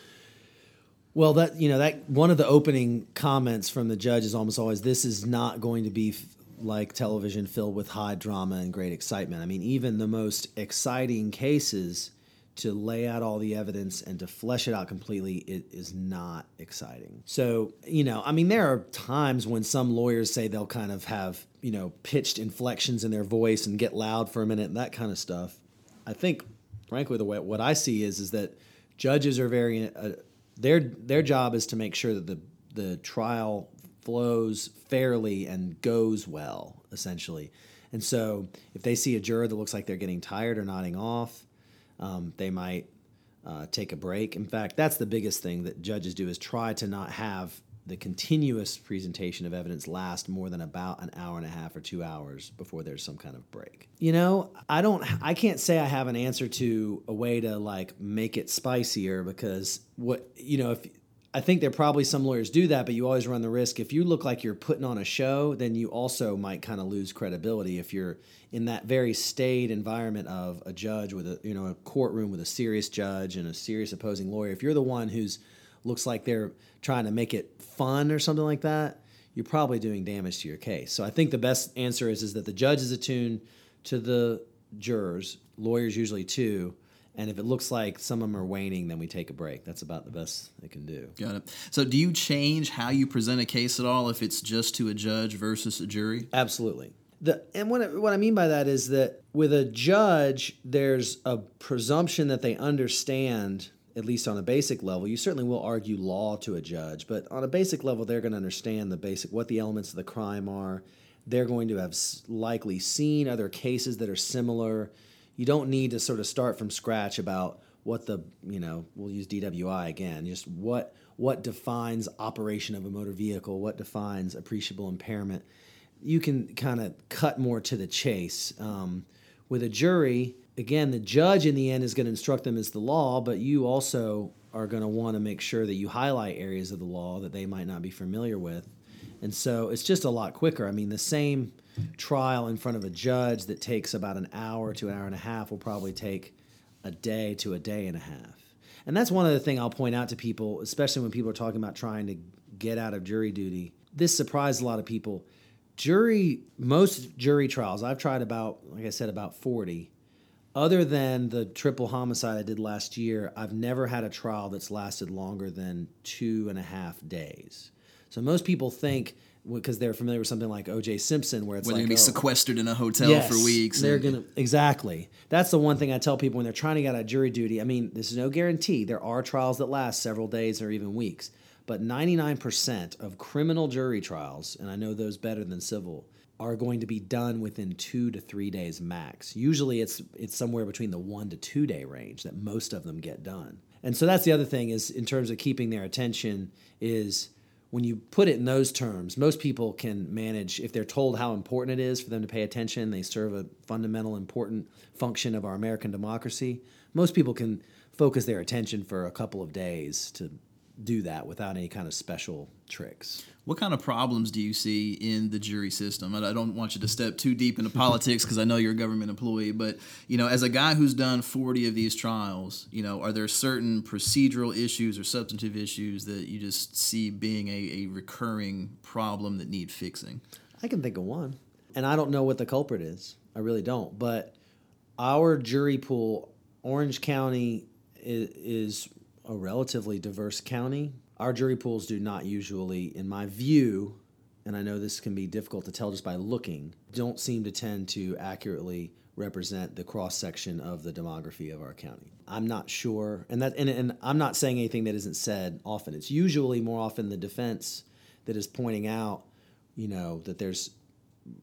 Well, that you know that one of the opening comments from the judge is almost always this is not going to be f- like television filled with high drama and great excitement. I mean, even the most exciting cases to lay out all the evidence and to flesh it out completely it is not exciting. So, you know, I mean there are times when some lawyers say they'll kind of have, you know, pitched inflections in their voice and get loud for a minute and that kind of stuff. I think frankly the way what I see is is that judges are very uh, their their job is to make sure that the the trial flows fairly and goes well essentially and so if they see a juror that looks like they're getting tired or nodding off um, they might uh, take a break in fact that's the biggest thing that judges do is try to not have the continuous presentation of evidence last more than about an hour and a half or two hours before there's some kind of break. You know, I don't, I can't say I have an answer to a way to like make it spicier because what, you know, if, I think there probably some lawyers do that, but you always run the risk. If you look like you're putting on a show, then you also might kind of lose credibility if you're in that very staid environment of a judge with a, you know, a courtroom with a serious judge and a serious opposing lawyer. If you're the one who's looks like they're trying to make it fun or something like that, you're probably doing damage to your case. So I think the best answer is is that the judge is attuned to the jurors, lawyers usually too, and if it looks like some of them are waning, then we take a break. That's about the best they can do. Got it. So, do you change how you present a case at all if it's just to a judge versus a jury? Absolutely. The, and what, what I mean by that is that with a judge, there's a presumption that they understand at least on a basic level, you certainly will argue law to a judge, but on a basic level, they're going to understand the basic what the elements of the crime are. They're going to have likely seen other cases that are similar. You don't need to sort of start from scratch about what the you know we'll use DWI again. Just what what defines operation of a motor vehicle, what defines appreciable impairment. You can kind of cut more to the chase. Um, with a jury, again, the judge in the end is going to instruct them as the law, but you also are going to want to make sure that you highlight areas of the law that they might not be familiar with. And so it's just a lot quicker. I mean, the same trial in front of a judge that takes about an hour to an hour and a half will probably take a day to a day and a half. And that's one other thing I'll point out to people, especially when people are talking about trying to get out of jury duty. This surprised a lot of people. Jury, most jury trials, I've tried about, like I said, about 40 other than the triple homicide I did last year, I've never had a trial that's lasted longer than two and a half days. So most people think because they're familiar with something like O.J. Simpson, where it's where like they're gonna be oh, sequestered in a hotel yes, for weeks. They're and, gonna exactly. That's the one thing I tell people when they're trying to get out of jury duty. I mean, this is no guarantee. There are trials that last several days or even weeks, but 99% of criminal jury trials, and I know those better than civil, are going to be done within two to three days max. Usually, it's it's somewhere between the one to two day range that most of them get done. And so that's the other thing is in terms of keeping their attention is when you put it in those terms, most people can manage if they're told how important it is for them to pay attention. They serve a fundamental important function of our American democracy. Most people can focus their attention for a couple of days to do that without any kind of special tricks. What kind of problems do you see in the jury system? And I don't want you to step too deep into politics because I know you're a government employee, but you know, as a guy who's done 40 of these trials, you know, are there certain procedural issues or substantive issues that you just see being a, a recurring problem that need fixing? I can think of one, and I don't know what the culprit is. I really don't. But our jury pool, Orange County is, is a relatively diverse county our jury pools do not usually, in my view, and I know this can be difficult to tell just by looking, don't seem to tend to accurately represent the cross section of the demography of our county. I'm not sure, and that and, and I'm not saying anything that isn't said often. It's usually more often the defense that is pointing out, you know, that there's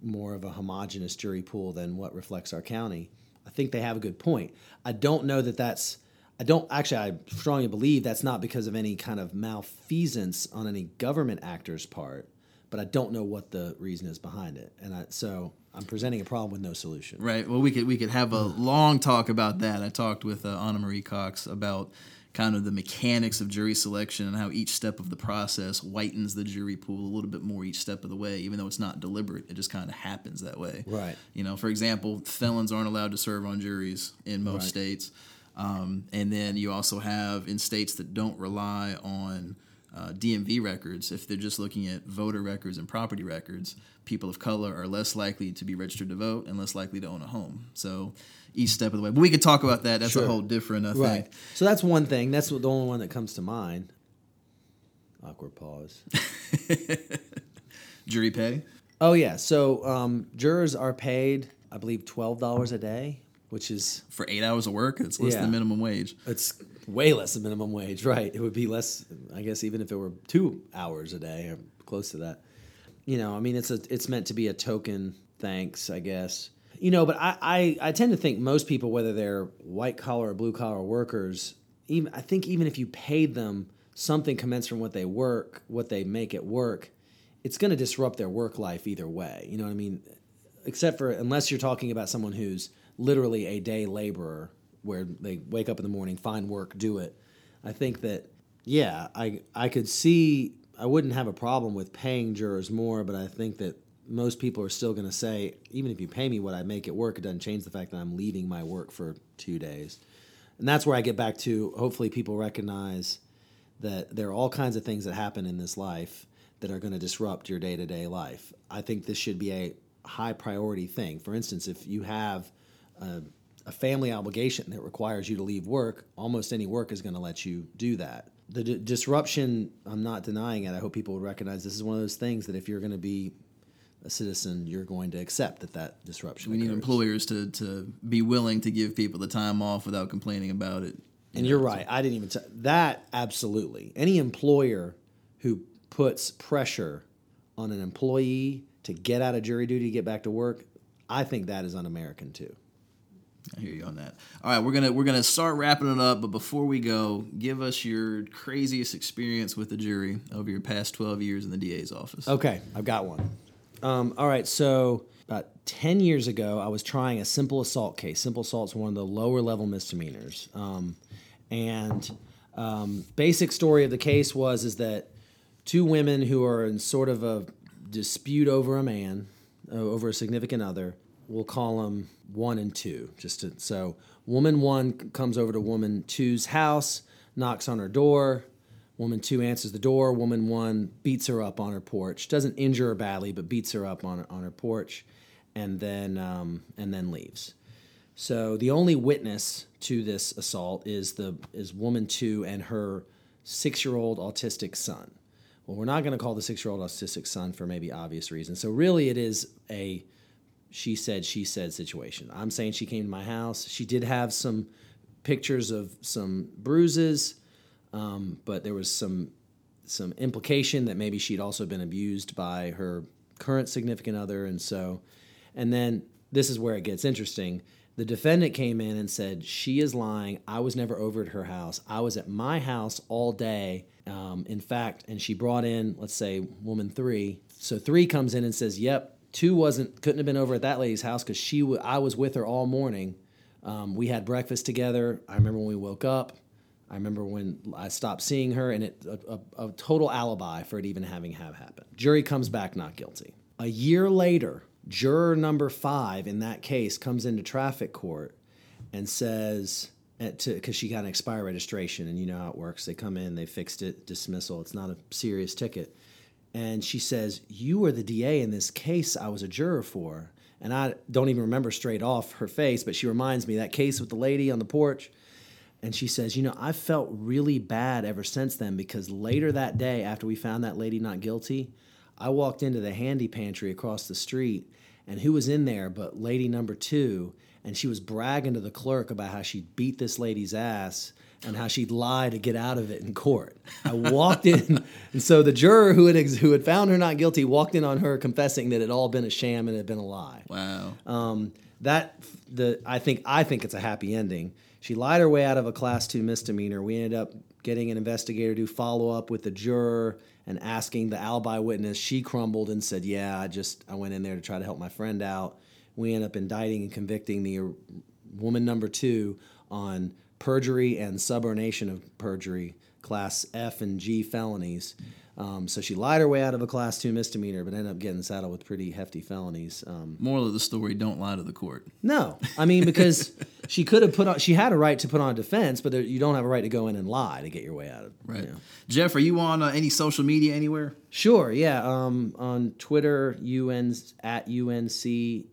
more of a homogenous jury pool than what reflects our county. I think they have a good point. I don't know that that's I don't actually. I strongly believe that's not because of any kind of malfeasance on any government actor's part, but I don't know what the reason is behind it, and I, so I'm presenting a problem with no solution. Right. Well, we could we could have a long talk about that. I talked with uh, Anna Marie Cox about kind of the mechanics of jury selection and how each step of the process whitens the jury pool a little bit more each step of the way, even though it's not deliberate. It just kind of happens that way. Right. You know, for example, felons aren't allowed to serve on juries in most Right. states. Um, and then you also have in states that don't rely on uh, DMV records, if they're just looking at voter records and property records, people of color are less likely to be registered to vote and less likely to own a home. So each step of the way. But we could talk about that. That's Sure. a whole different uh, thing. Right. So that's one thing. That's the only one that comes to mind. Awkward pause. Jury pay. oh yeah. So um, jurors are paid, I believe, twelve dollars a day, which is For eight hours of work, it's less Yeah. than minimum wage. It's way less than minimum wage, right? It would be less, I guess, even if it were two hours a day or close to that. You know, I mean, it's a it's meant to be a token thanks, I guess. You know, but I I, I tend to think most people, whether they're white collar or blue collar workers, even I think even if you paid them something commensurate from what they work, what they make at work, it's going to disrupt their work life either way. You know what I mean? except for unless you're talking about someone who's literally a day laborer where they wake up in the morning find work do it i think that yeah i i could see i wouldn't have a problem with paying jurors more but i think that most people are still going to say even if you pay me what i make at work it doesn't change the fact that i'm leaving my work for two days and that's where i get back to hopefully people recognize that there are all kinds of things that happen in this life that are going to disrupt your day to day life. I think this should be a high priority thing. For instance, if you have a, a family obligation that requires you to leave work, almost any work is going to let you do that. The d- disruption, I'm not denying it. I hope people would recognize this is one of those things that if you're going to be a citizen, you're going to accept that that disruption. We need employers to, to be willing to give people the time off without complaining about it. And you're right. I didn't even t- that absolutely. Any employer who puts pressure on an employee to get out of jury duty to get back to work, I think that is un-American too. I hear you on that. All right, we're gonna we're gonna start wrapping it up, but before we go, give us your craziest experience with the jury over your past twelve years in the DA's office. Okay, I've got one. Um, all right, so about 10 years ago, I was trying a simple assault case. Simple assault's one of the lower level misdemeanors. Um, and um, basic story of the case was is that two women who are in sort of a dispute over a man, uh, over a significant other, we'll call them one and two. Just to, so woman one comes over to woman two's house, knocks on her door. Woman two answers the door. Woman one beats her up on her porch. Doesn't injure her badly, but beats her up on on her porch, and then um, and then leaves. So the only witness to this assault is the is woman two and her six year old autistic son. Well, we're not going to call the six year old autistic son for maybe obvious reasons. So really, it is a she said she said situation. I'm saying she came to my house. She did have some pictures of some bruises, um, but there was some some implication that maybe she'd also been abused by her current significant other, and so, and then this is where it gets interesting. The defendant came in and said she is lying. I was never over at her house. I was at my house all day. Um, in fact, and she brought in, let's say, woman three. So three comes in and says, "Yep, two wasn't couldn't have been over at that lady's house because she w- I was with her all morning. Um, we had breakfast together. I remember when we woke up. I remember when I stopped seeing her, and it a, a, a total alibi for it even having have happened. Jury comes back not guilty. A year later, juror number five in that case comes into traffic court and says, because she got an expired registration, and you know how it works. They come in, they fixed it, dismissal. It's not a serious ticket. And she says, You were the DA in this case I was a juror for. And I don't even remember straight off her face, but she reminds me that case with the lady on the porch. And she says, You know, I felt really bad ever since then because later that day, after we found that lady not guilty, I walked into the handy pantry across the street. And who was in there but lady number two? And she was bragging to the clerk about how she beat this lady's ass and how she'd lie to get out of it in court. I walked in, and so the juror who had who had found her not guilty walked in on her confessing that it had all been a sham and it had been a lie. Wow. Um, that the I think I think it's a happy ending. She lied her way out of a class two misdemeanor. We ended up getting an investigator to follow up with the juror and asking the alibi witness. She crumbled and said, "Yeah, I just I went in there to try to help my friend out." We ended up indicting and convicting the woman number two on perjury and subornation of perjury, class F and G felonies. Um, so she lied her way out of a class two misdemeanor, but ended up getting saddled with pretty hefty felonies. Um, Moral of the story: Don't lie to the court. no, I mean because she could have put on. She had a right to put on a defense, but there, you don't have a right to go in and lie to get your way out of. Right. you know. Jeff, are you on uh, any social media anywhere? Sure. Yeah. Um, on Twitter, UN at UNC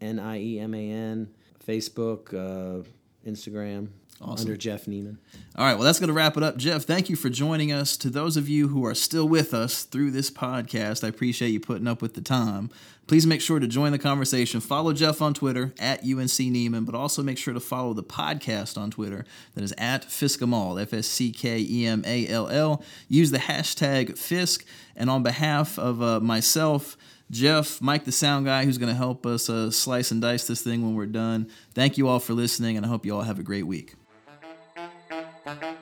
NIEMAN, Facebook, uh, Instagram, under Jeff Nieman. All right, well, that's going to wrap it up. Jeff, thank you for joining us. To those of you who are still with us through this podcast, I appreciate you putting up with the time. Please make sure to join the conversation. Follow Jeff on Twitter at UNC Nieman, but also make sure to follow the podcast on Twitter that is at Fsckemall, F S C K E M A L L. Use the hashtag FSCK. And on behalf of uh, myself, Jeff, Mike, the sound guy, who's going to help us uh, slice and dice this thing when we're done, thank you all for listening, and I hope you all have a great week. Thank you.